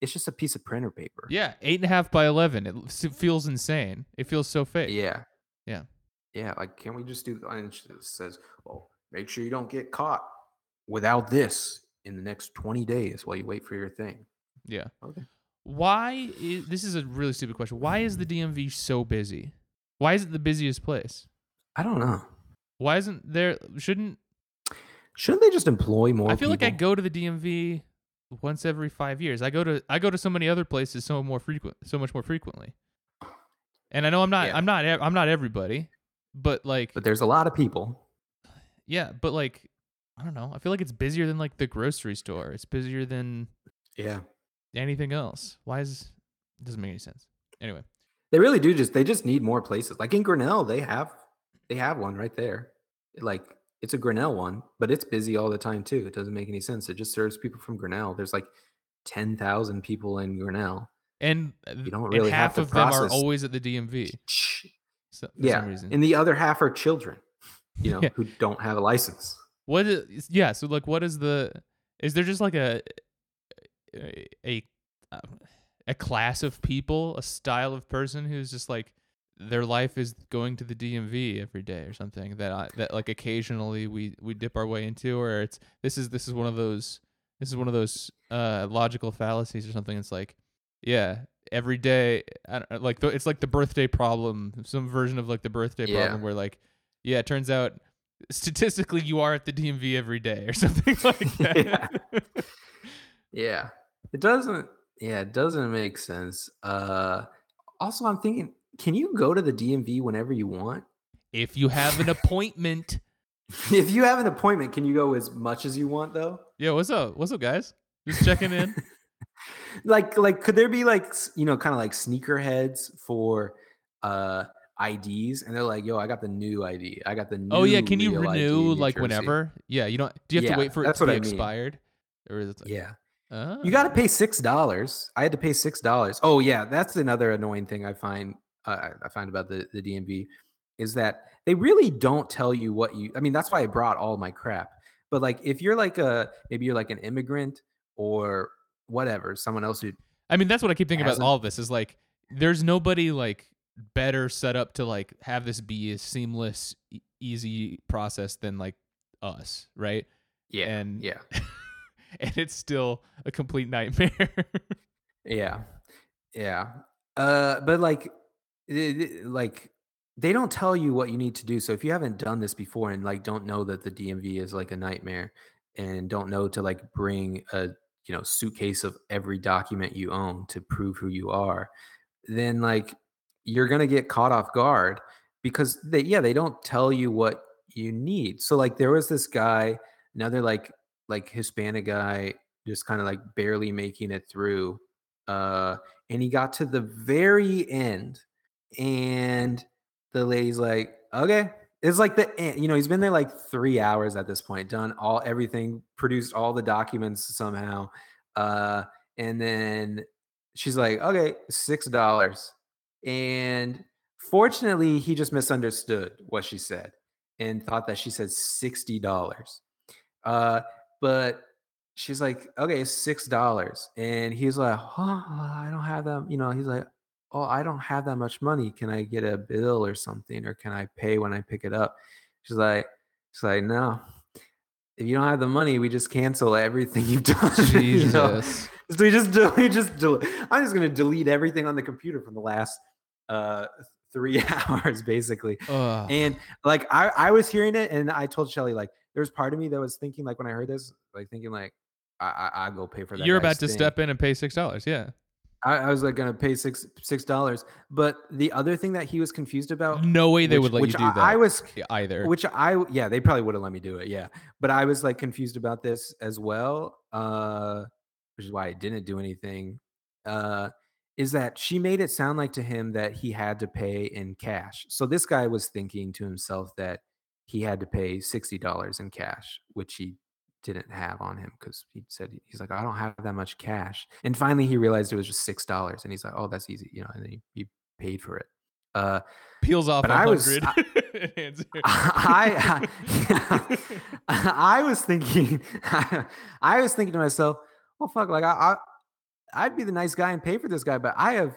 B: it's just a piece of printer paper.
A: yeah eight and a half by eleven? It feels insane. It feels so fake.
B: Yeah.
A: Yeah.
B: Yeah. Like, can we just do? And it says, "Well, make sure you don't get caught without this in the next twenty days while you wait for your thing."
A: Yeah.
B: Okay.
A: Why is this is a really stupid question. Why is the DMV so busy? Why is it the busiest place?
B: I don't know.
A: Why isn't there shouldn't
B: Shouldn't they just employ more?
A: I feel like I go to the DMV once every 5 years. I go to I go to so many other places so more frequent so much more frequently. And I know I'm not
B: Yeah.
A: I'm not I'm not everybody, but like
B: But there's a lot of people.
A: yeah, but like I don't know. I feel like it's busier than like the grocery store. It's busier than
B: Yeah.
A: anything else. Why is it doesn't make any sense. Anyway,
B: They really do just. They just need more places. Like in Grinnell, they have they have one right there. Like it's a Grinnell one, but it's busy all the time too. It doesn't make any sense. It just serves people from Grinnell. There's like ten thousand people in Grinnell.
A: And uh,
B: You don't really have
A: half
B: to
A: of them are always at the DMV. So, for
B: Yeah,
A: some reason.
B: and the other half are children, you know,
A: Yeah.
B: who don't have a license.
A: What is yeah? So like, what is the? Is there just like a a a, a class of people, a style of person who's just like their life is going to the DMV every day or something that I, that like occasionally we we dip our way into, or it's this is this is one of those this is one of those uh logical fallacies or something. It's like yeah. Every day, I don't, like the, it's like the birthday problem, some version of like the birthday
B: Yeah.
A: problem, where like, yeah, it turns out statistically you are at the DMV every day or something like that.
B: Yeah. It doesn't yeah, it doesn't make sense. Uh also I'm thinking, can you go to the DMV whenever you want?
A: if you have an appointment,
B: if you have an appointment, can you go as much as you want though?
A: yeah, what's up? What's up, guys? Just checking in.
B: like like could there be like you know kind of like sneakerheads for uh IDs and they're like, "Yo, I got the new ID. I got the new
A: oh yeah, can you
B: real ID in
A: renew like whenever? Yeah, you don't. Do you have
B: Yeah,
A: to wait for it to be
B: I mean.
A: expired, or is it like,
B: Yeah.
A: oh.
B: You got to pay six dollars. I had to pay six dollars. Oh yeah, that's another annoying thing I find. Uh, I find about the the DMV is that they really don't tell you what you. I mean, that's why I brought all my crap. But like, if you're like a maybe you're like an immigrant or whatever, someone else who
A: I mean, that's what I keep thinking about all of this is like, there's nobody like better set up to like have this be a seamless, e- easy process than like us, right?
B: yeah
A: And-
B: yeah
A: and it's still a complete nightmare.
B: yeah yeah. Uh, but like, it- it- like they don't tell you what you need to do. So if you haven't done this before and like don't know that the DMV is like a nightmare and don't know to like bring a you know suitcase of every document you own to prove who you are, then like you're gonna get caught off guard because they yeah they don't tell you what you need. So like there was this guy, another like like Hispanic guy, just kind of like barely making it through, uh, and he got to the very end, and the lady's like, okay. It's like the you know he's been there like three hours at this point, done all everything, produced all the documents somehow, uh, and then she's like, okay, six dollars, and fortunately he just misunderstood what she said and thought that she said sixty dollars, uh, but she's like, okay, six dollars, and he's like, huh, I don't have that, you know, he's like, oh, I don't have that much money. Can I get a bill or something, or can I pay when I pick it up? She's like, she's like, no. If you don't have the money, we just cancel everything you've done. you know?
A: Jesus.
B: So we just we just I'm just gonna delete everything on the computer from the last uh three hours basically.
A: Ugh.
B: And like I, I was hearing it and I told Shelly like there's part of me that was thinking like when I heard this, like thinking like I I, I go pay for that.
A: You're about to
B: thing.
A: step in and pay six dollars. Yeah.
B: I, I was like gonna pay six six dollars. But the other thing that he was confused about
A: No way they
B: which-
A: would let you do
B: I,
A: that.
B: I was
A: either.
B: which I yeah, they probably would have let me do it, yeah. But I was like confused about this as well, uh, which is why I didn't do anything. Uh, is that she made it sound like to him that he had to pay in cash. So this guy was thinking to himself that he had to pay sixty dollars in cash, which he didn't have on him because he said he's like I don't have that much cash. And finally he realized it was just six dollars, and he's like, oh, that's easy, you know. And then he, he paid for it. Uh,
A: Peels off
B: but I was-
A: hundred. and hands it.
B: I, I, I was thinking, I was thinking to myself, well, fuck, like I, I, I'd be the nice guy and pay for this guy, but I have,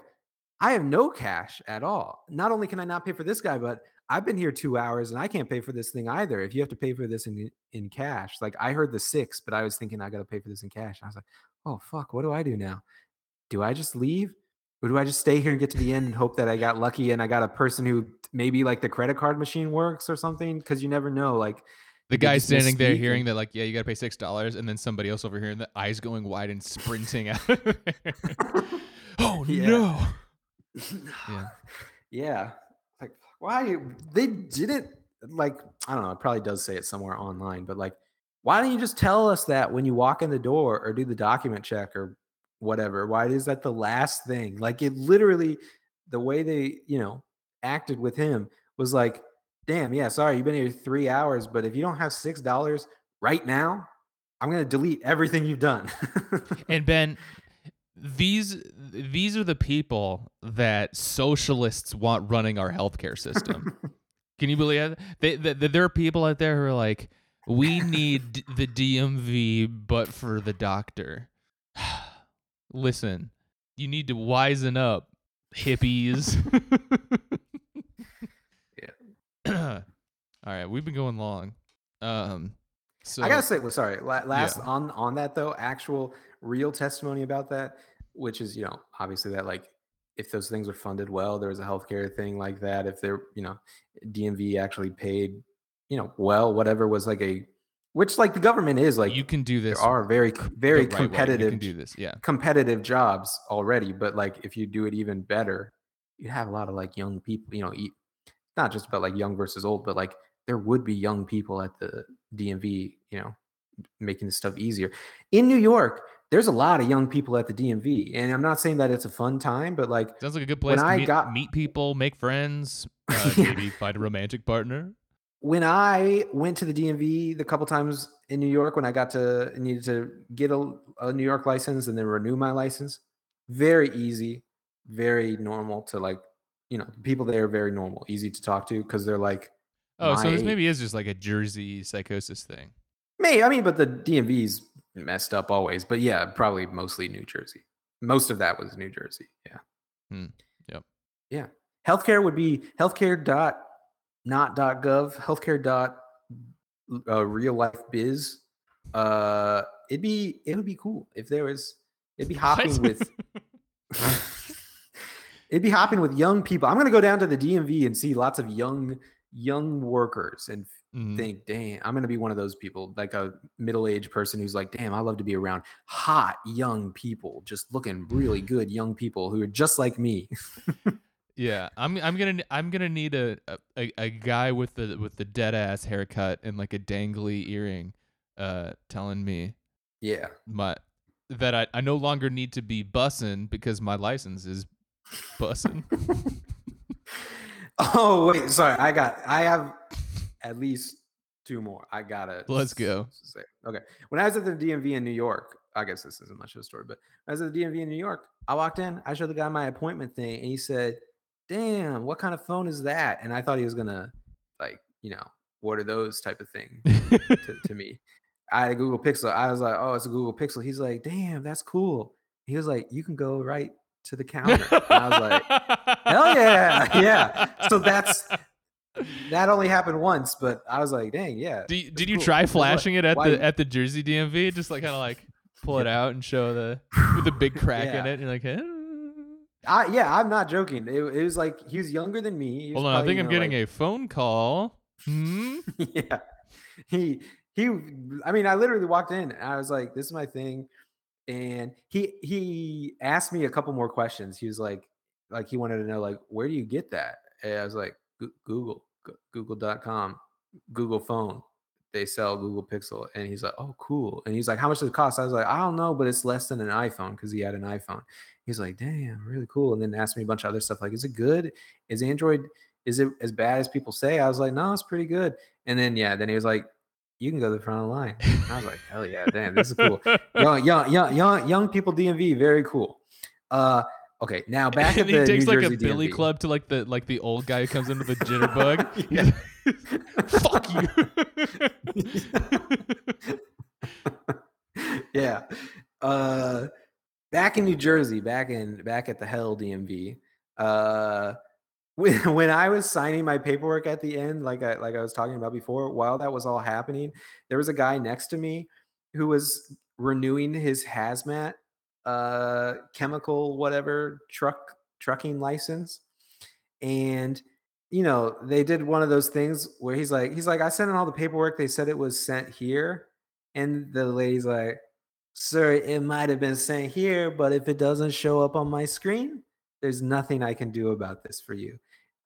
B: I have no cash at all. Not only can I not pay for this guy, but I've been here two hours and I can't pay for this thing either. If you have to pay for this in in cash, like I heard the six, but I was thinking I got to pay for this in cash. And I was like, oh fuck, what do I do now? Do I just leave? Or do I just stay here and get to the end and hope that I got lucky and I got a person who maybe like the credit card machine works or something? Because you never know. Like
A: The guy
B: just
A: standing there hearing that, like, yeah, you got to pay six dollars, and then somebody else over here, and the eyes going wide and sprinting out. oh
B: Yeah.
A: no!
B: yeah. yeah. Like why they didn't like I don't know, it probably does say it somewhere online, but like why don't you just tell us that when you walk in the door or do the document check or whatever? Why is that the last thing? Like it literally the way they, you know, acted with him was like damn, yeah, sorry, you've been here three hours, but if you don't have six dollars right now, I'm gonna delete everything you've done.
A: And Ben, these these are the people that socialists want running our healthcare system. Can you believe it? They, they, there are people out there who are like, we need the DMV, but for the doctor. Listen, you need to wisen up, hippies. All right, we've been going long. Um, so
B: I gotta say, well, sorry, last
A: Yeah.
B: on on that though, actual real testimony about that, which is you know obviously that like if those things are funded well, there was a healthcare thing like that. If they're you know DMV actually paid you know well, whatever was like a which like the government is like
A: you can do this.
B: there are very very
A: right way.
B: competitive
A: You can do this. Yeah.
B: competitive jobs already but like if you do it even better you have a lot of like young people you know not just about like young versus old but like there would be young people at the dmv you know making this stuff easier in new york there's a lot of young people at the dmv and i'm not saying that it's a fun time but like
A: Sounds like a good
B: When
A: place to
B: I
A: meet,
B: got-
A: meet people, make friends, uh,
B: Yeah.
A: maybe find a romantic partner.
B: when I went to the DMV the couple times in New York when I got to needed to get a, a New York license and then renew my license, very easy, very normal to like, you know, people there are very normal, easy to talk to because they're like,
A: Oh, so this maybe is just like a Jersey psychosis thing.
B: May I mean, but the DMV's messed up always, but yeah, probably mostly New Jersey. Most of that was New Jersey. Yeah.
A: Hmm, yep.
B: Yeah. Healthcare would be healthcare dot not dot gov, healthcare dot uh, real life biz. Uh, it'd be it would be cool if there was. It'd be hopping
A: What?
B: with. it'd be hopping with young people. I'm gonna go down to the DMV and see lots of young young workers and
A: Mhm.
B: think, damn, I'm gonna be one of those people, like a middle-aged person who's like, damn, I love to be around hot young people, just looking really good young people who are just like me.
A: Yeah, I'm I'm gonna I'm gonna need a, a a guy with the with the dead ass haircut and like a dangly earring, uh, telling me
B: yeah.
A: my that I, I no longer need to be bussing because my license is bussin'.
B: Oh wait, sorry. I got. I have at least two more. I gotta.
A: Let's go.
B: Say. Okay. When I was at the DMV in New York, I guess this isn't much of a story, but when I was at the DMV in New York. I walked in. I showed the guy my appointment thing, and he said, "Damn, what kind of phone is that?" And I thought he was gonna, like, you know, what are those type of thing to, to me. I had a Google Pixel. I was like, "Oh, it's a Google Pixel." He's like, "Damn, that's cool." He was like, "You can go right to the counter." And I was like. Hell yeah, yeah. So that's that only happened once, but I was like, dang, yeah.
A: Do you,
B: that's
A: did you
B: cool.
A: try flashing it at
B: why-
A: the at the Jersey DMV? Just like kind of like pull it out and show the with the big crack in it. And you're like, eh.
B: I, yeah, I'm not joking. It, it was like he was younger than me.
A: Hold on, I think
B: you
A: I'm getting
B: like-
A: a phone call. Hmm.
B: yeah. He he I mean, I literally walked in and I was like, this is my thing. And he he asked me a couple more questions. He was like, like he wanted to know, like, where do you get that? And I was like, Google, Google.com, Google phone. They sell Google Pixel. And he's like, oh, cool. And he's like, how much does it cost? I was like, I don't know, but it's less than an iPhone because he had an iPhone. He's like, damn, really cool. And then asked me a bunch of other stuff like, is it good? Is Android, is it as bad as people say? I was like, no, it's pretty good. And then, yeah, then he was like, you can go to the front of the line. And I was like, hell yeah, damn, this is cool. young, young, young, young, young people DMV, very cool. Uh, okay, now back at the
A: he takes
B: New
A: like
B: Jersey
A: a billy
B: DMV.
A: club to like the like the old guy who comes in with a jitterbug. Fuck you.
B: yeah. Uh, back in New Jersey, back in back at the Hell DMV. Uh, when, when I was signing my paperwork at the end, like I like I was talking about before, while that was all happening, there was a guy next to me who was renewing his hazmat uh chemical whatever truck trucking license. And you know they did one of those things where he's like he's like i sent in all the paperwork. They said it was sent here. And the lady's like sir it might have been sent here but if it doesn't show up on my screen there's nothing i can do about this for you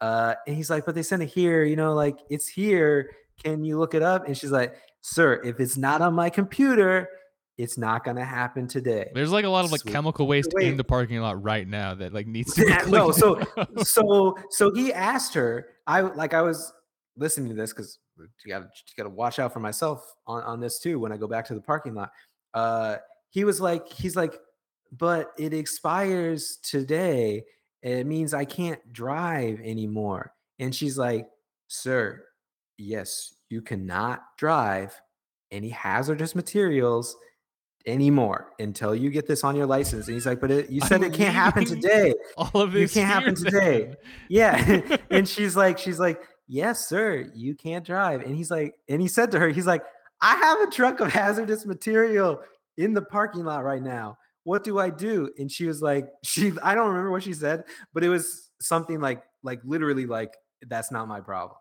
B: uh and he's like but they sent it here you know like it's here can you look it up and she's like sir if it's not on my computer it's not going to happen today
A: There's like a lot of like
B: Sweet.
A: chemical waste in the parking lot right now that like needs to be
B: Yeah, no, so so so he asked her i like i was listening to this because you got to got to watch out for myself on on this too when I go back to the parking lot. Uh, he was like, he's like, but it expires today. It means I can't drive anymore. And she's like, sir, yes, you cannot drive any hazardous materials anymore until you get this on your license. And he's like, but it, you said
A: I'm
B: it can't happen today.
A: All of
B: You
A: this
B: can't happen
A: here
B: today.
A: then.
B: Yeah. and she's like, she's like, yes, sir, you can't drive. And he's like, and he said to her, he's like, I have a truck of hazardous material in the parking lot right now. What do I do? And she was like, she, I don't remember what she said, but it was something like, like literally like, that's not my problem.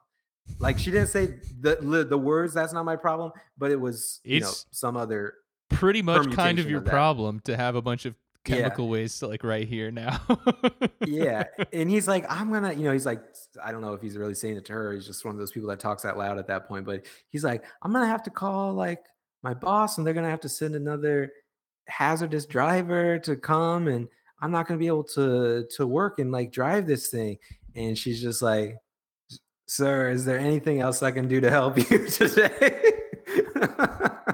B: Like she didn't say the the, words that's not my problem, but it was you know some other
A: Pretty much kind of your
B: of
A: problem to have a bunch of
B: Yeah.
A: chemical waste like right here now.
B: yeah and he's like i'm gonna you know he's like i don't know if he's really saying it to her he's just one of those people that talks out loud at that point but he's like i'm gonna have to call like my boss and they're gonna have to send another hazardous driver to come and i'm not gonna be able to to work and like drive this thing and she's just like sir is there anything else i can do to help you today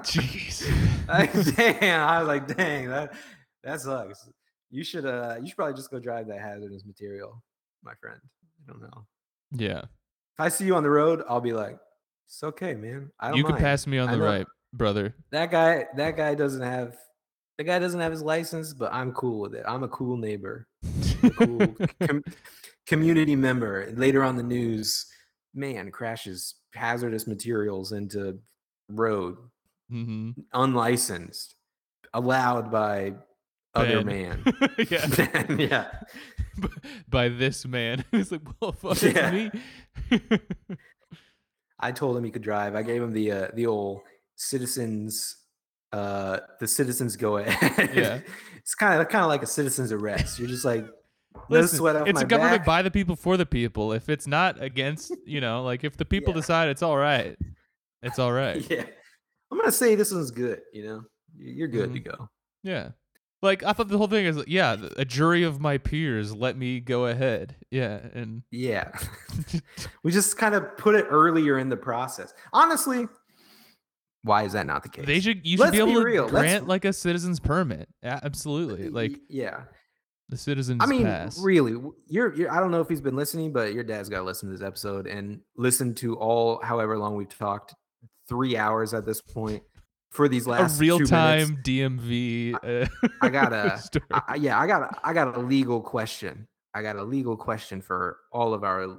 A: Jeez.
B: like, damn i was like dang that that sucks you should uh you should probably just go drive that hazardous material my friend i don't know
A: Yeah.
B: if i see you on the road i'll be like it's okay man i don't
A: You can pass me on the right, brother.
B: that guy that guy doesn't have the guy doesn't have his license but i'm cool with it i'm a cool neighbor a cool com- community member later on the news man crashes hazardous materials into road
A: hmm
B: unlicensed allowed by other
A: Ben.
B: man
A: yeah.
B: yeah
A: By this man. It's like, well, fuck
B: Yeah.
A: me.
B: I told him he could drive. I gave him the uh, the old citizens uh the citizens go ahead.
A: Yeah.
B: it's kind of kind of like a citizen's arrest. You're just like no
A: Listen,
B: sweat off
A: it's
B: my
A: a government
B: back.
A: by the people for the people. If it's not against, you know, like if the people
B: Yeah.
A: decide it's all right, it's all right.
B: Yeah. I'm gonna say this one's good, you know. You're good to
A: Mhm.
B: go.
A: Yeah. Like I thought the whole thing is yeah, a jury of my peers let me go ahead. Yeah, and
B: Yeah. we just kind of put it earlier in the process. Honestly, why is that not the case?
A: they should you should
B: Let's
A: be able
B: be
A: to
B: real. Let's-
A: grant like a citizen's permit. A- absolutely. Like
B: yeah.
A: the citizens
B: I mean,
A: pass.
B: really, you're, you're. I don't know if he's been listening, but your dad's got to listen to this episode and listen to all, however long we've talked, three hours at this point for these last two
A: real time DMV. Uh,
B: I got a,
A: story.
B: I, I- yeah, I got, a, I got a legal question. I got a legal question for all of our.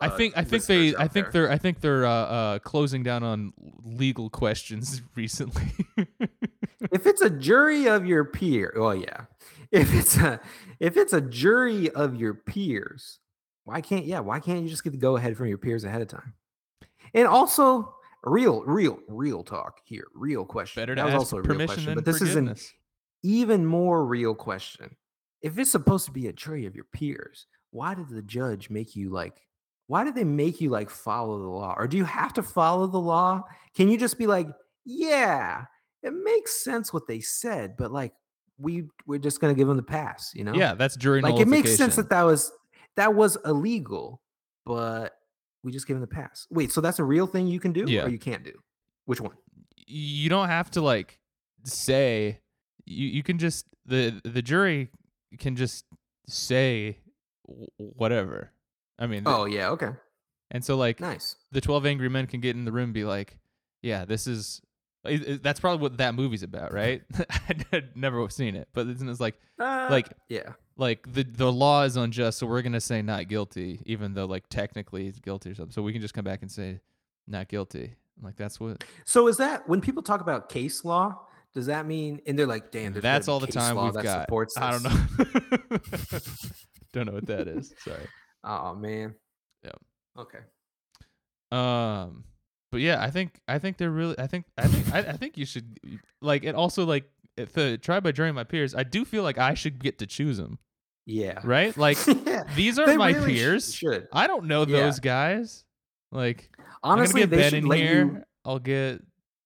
A: I
B: uh,
A: think I think they I think
B: there.
A: they're I think they're uh, uh, closing down on legal questions recently.
B: if it's a jury of your peer, well, yeah. If it's a if it's a jury of your peers, why can't yeah? Why can't you just get the go ahead from your peers ahead of time? And also, real, real, real talk here. Real question.
A: Better to
B: that was also a real
A: permission
B: question,
A: than
B: but this is an even more real question. If it's supposed to be a jury of your peers, why did the judge make you like? Why did they make you like follow the law? Or do you have to follow the law? Can you just be like, yeah, it makes sense what they said, but like we we're just gonna give them the pass, you know?
A: Yeah, that's jury
B: like it makes sense that that was that was illegal, but we just give them the pass. Wait, so that's a real thing you can do
A: Yeah.
B: or you can't do? Which one?
A: you don't have to like say you you can just the the jury can just say wh- whatever. I mean,
B: Oh yeah, okay,
A: and so like
B: nice.
A: the 12 angry men can get in the room and be like, yeah, this is that's probably what that movie's about, right? I'd never seen it, but it's like
B: Uh,
A: like
B: yeah,
A: like the the law is unjust, so we're gonna say not guilty, even though like technically he's guilty or something. So we can just come back and say not guilty. Like that's what
B: So is that when people talk about case law? Does that mean and they're like, damn,
A: that's all the time we've
B: that
A: got. I don't know. don't know what that is. Sorry.
B: Oh man.
A: Yeah.
B: Okay.
A: Um, but yeah, I think I think they're really. I think I think I, I think you should like. And also like if the try by jury my peers. I do feel like I should get to choose them.
B: Yeah.
A: Right? Like
B: yeah.
A: these are
B: They
A: my
B: really
A: peers.
B: should.
A: I don't know
B: Yeah.
A: those guys. Like
B: Honestly,
A: I'm gonna
B: they
A: get Ben
B: should
A: in here.
B: you
A: I'll get.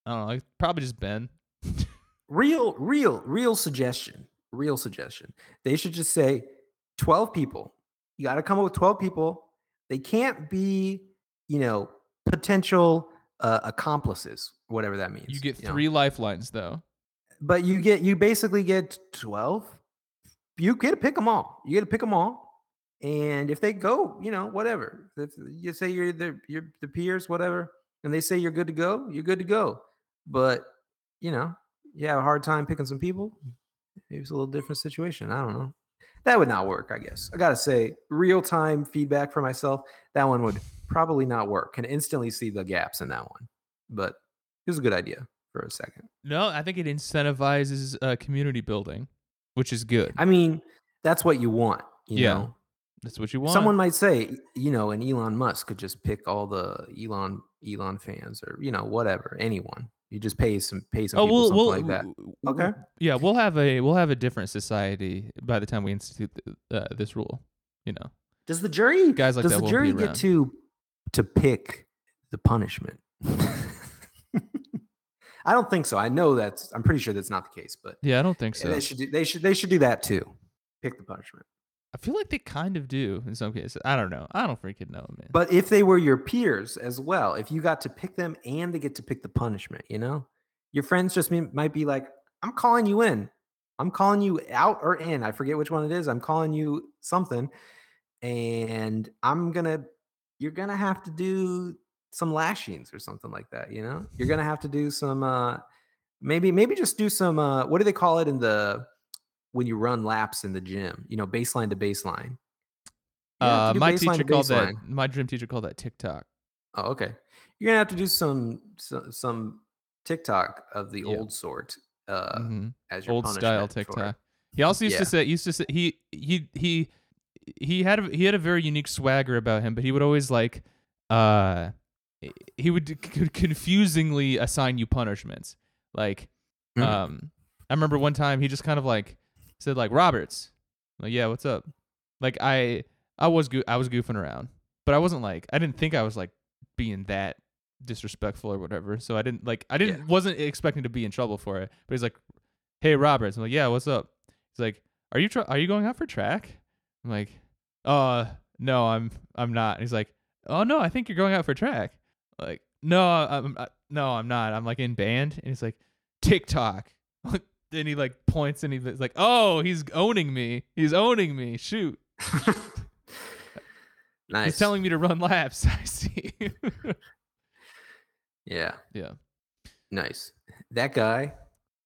A: I don't know. like, Probably just Ben.
B: real, real, real suggestion. Real suggestion. They should just say 12 people. You got to come up with 12 people. They can't be, you know, potential uh, accomplices, whatever that means.
A: You get
B: know.
A: three lifelines though.
B: but you get you basically get 12 you get to pick them all you get to pick them all and if they go you know whatever if you say you're the you're the peers whatever and they say you're good to go you're good to go but you know you have a hard time picking some people maybe it's a little different situation i don't know that would not work i guess i gotta say real time feedback for myself that one would probably not work can instantly see the gaps in that one but it was a good idea for a second
A: No, I think it incentivizes uh, community building, which is good.
B: I mean, that's what you want. You
A: Yeah.
B: know,
A: That's what you want.
B: someone might say, you know, and Elon Musk could just pick all the Elon Elon fans or you know whatever anyone. You just pay some pay some
A: Oh,
B: people
A: we'll,
B: something
A: we'll
B: like that.
A: w-
B: Okay.
A: Yeah, we'll have a we'll have a different society by the time we institute th- uh, this rule. You know,
B: Does the jury
A: Guys like
B: does
A: that
B: the jury get to to pick the punishment? I don't think so. I know that's. I'm pretty sure that's not the case, but
A: yeah, I don't think so.
B: they should. Do, they should. They should do that too. Pick the punishment.
A: I feel like they kind of do in some cases. I don't know. I don't freaking know, man.
B: But if they were your peers as well, if you got to pick them and they get to pick the punishment, you know, your friends just might be like, I'm calling you in. I'm calling you out or in. I forget which one it is. I'm calling you something. And I'm going to, you're going to have to do some lashings or something like that. You know, you're going to have to do some, uh, maybe, maybe just do some, uh, what do they call it in the, when you run laps in the gym, you know, baseline to baseline.
A: Uh, my teacher called that. My gym teacher called that TikTok.
B: Oh, okay. You're gonna have to do some some, some TikTok of the
A: Yeah.
B: old sort uh,
A: Mhm.
B: as your
A: Old style TikTok. He also used
B: Yeah.
A: to say used to say he he he he had a, he had a very unique swagger about him, but he would always like uh he would c- confusingly assign you punishments. Like
B: Mhm.
A: um I remember one time he just kind of like said like Roberts. I'm like yeah, what's up? Like I I was go- I was goofing around, but I wasn't like I didn't think I was like being that disrespectful or whatever. So I didn't like I didn't
B: Yeah.
A: wasn't expecting to be in trouble for it. But he's like, "Hey Roberts." I'm like, "Yeah, what's up?" He's like, "Are you tr- are you going out for track?" I'm like, "Uh, no, I'm I'm not." And he's like, "Oh no, I think you're going out for track." Like, "No, I'm I, no, I'm not. I'm like in band." And he's like, "TikTok." then he like points and he's like, "Oh, he's owning me. He's owning me. Shoot."
B: nice.
A: He's telling me to run laps. I see.
B: yeah,
A: yeah.
B: nice. That guy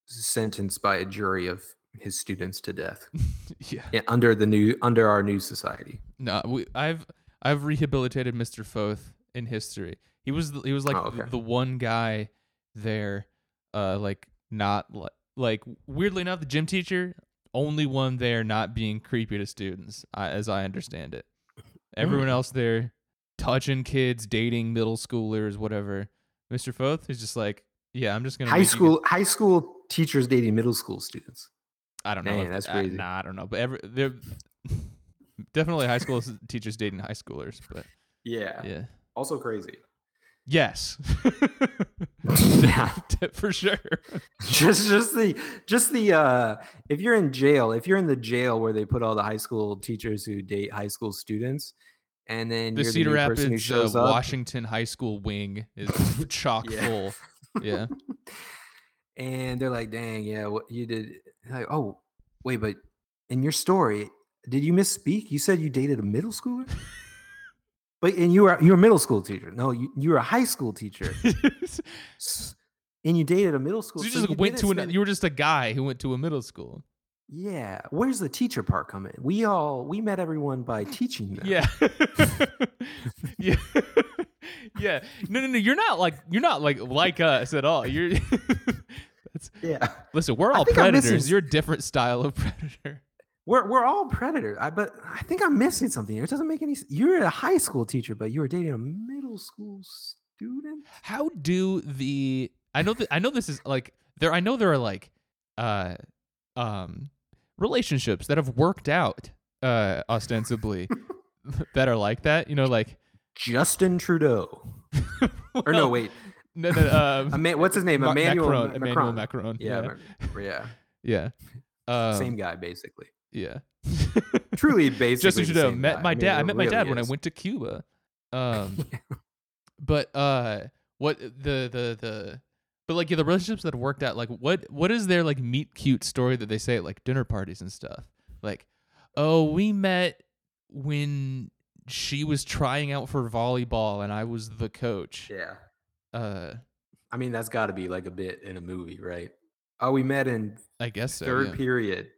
B: was sentenced by a jury of his students to death
A: Yeah.
B: yeah, under the new under our new society.
A: No, we, I've I've rehabilitated Mr. Foth in history. He was he was like
B: Oh,
A: the, the one guy there, uh, like not like like weirdly enough, the gym teacher only one there not being creepy to students, as I understand it. Everyone
B: Mm.
A: else there touching kids, dating middle schoolers, whatever. Mr. Foth is just like, yeah, I'm just gonna
B: High school high school teachers dating middle school students.
A: I don't know.
B: Man,
A: if-
B: that's
A: uh,
B: crazy.
A: nah, I don't know. But every they're definitely high school teachers dating high schoolers. But
B: Yeah.
A: yeah,
B: Also crazy.
A: Yes,
B: Yeah.
A: for sure.
B: just just the just the uh if you're in jail if you're in the jail where they put all the high school teachers who date high school students and then
A: The
B: you're
A: Cedar
B: the new person who
A: Rapids uh, Washington High School wing is chock
B: Yeah.
A: full. Yeah,
B: and they're like dang yeah what you did like oh wait but in your story did you misspeak you said you dated a middle schooler but and you were you're a middle school teacher no you, you were a high school teacher and you dated a middle school
A: so you
B: so
A: just
B: you
A: went to an.
B: spend-
A: You were just a guy who went to a middle school.
B: Yeah, where's the teacher part come in? We all we met everyone by teaching them.
A: Yeah, yeah, yeah. No, no, no. You're not like you're not like like us at all. You're. That's,
B: yeah.
A: listen, we're all
B: I'm missing
A: predators. You're a different style of predator.
B: We're we're all predators. I but I think I'm missing something here. It doesn't make any. You're a high school teacher, but you were dating a middle school student.
A: How do the I know that I know this is like there I know there are like uh um relationships that have worked out uh ostensibly that are like that, you know like
B: Justin Trudeau. Or no, wait.
A: no, no, um,
B: Ama- what's his name?
A: Ma-
B: Emmanuel
A: Macron,
B: Ma-
A: Emmanuel
B: Macron.
A: Macron.
B: Yeah,
A: Yeah.
B: Yeah.
A: Yeah. Um,
B: Same guy, basically.
A: Yeah.
B: Truly, basically.
A: Just
B: the
A: Trudeau
B: same
A: met
B: guy.
A: my
B: I mean,
A: dad. I
B: it
A: met my
B: really
A: dad when I went to Cuba. Um, but uh, what the the the but like yeah, the relationships that worked out, like what what is their like meet cute story that they say at like dinner parties and stuff? Like, oh, we met when she was trying out for volleyball and I was the coach.
B: Yeah.
A: Uh,
B: I mean, that's got to be like a bit in a movie, right? Oh, we met in
A: I guess so.
B: third
A: yeah.
B: period.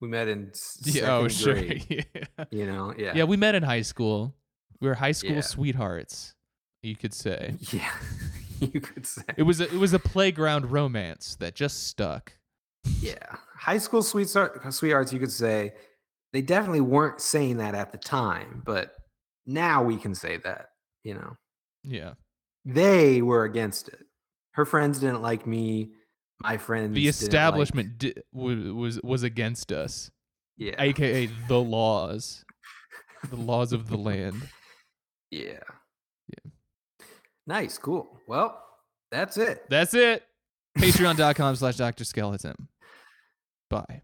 B: We met in second
A: Yeah, oh sure.
B: grade.
A: yeah.
B: You know, yeah,
A: yeah, we met in high school. We were high school
B: Yeah.
A: sweethearts. You could say
B: yeah. you could say,
A: it was a, it was a playground romance that just stuck.
B: yeah. High school sweetheart, sweethearts. You could say they definitely weren't saying that at the time, but now we can say that. You know,
A: Yeah.
B: they were against it. Her friends didn't like me. My friends.
A: The
B: didn't like-
A: establishment di- was, was was against us,
B: yeah.
A: aka the laws, the laws of the land.
B: Yeah.
A: Yeah.
B: Nice. Cool. Well, that's it.
A: That's it. Patreon.com slash Dr. Skeleton. Bye.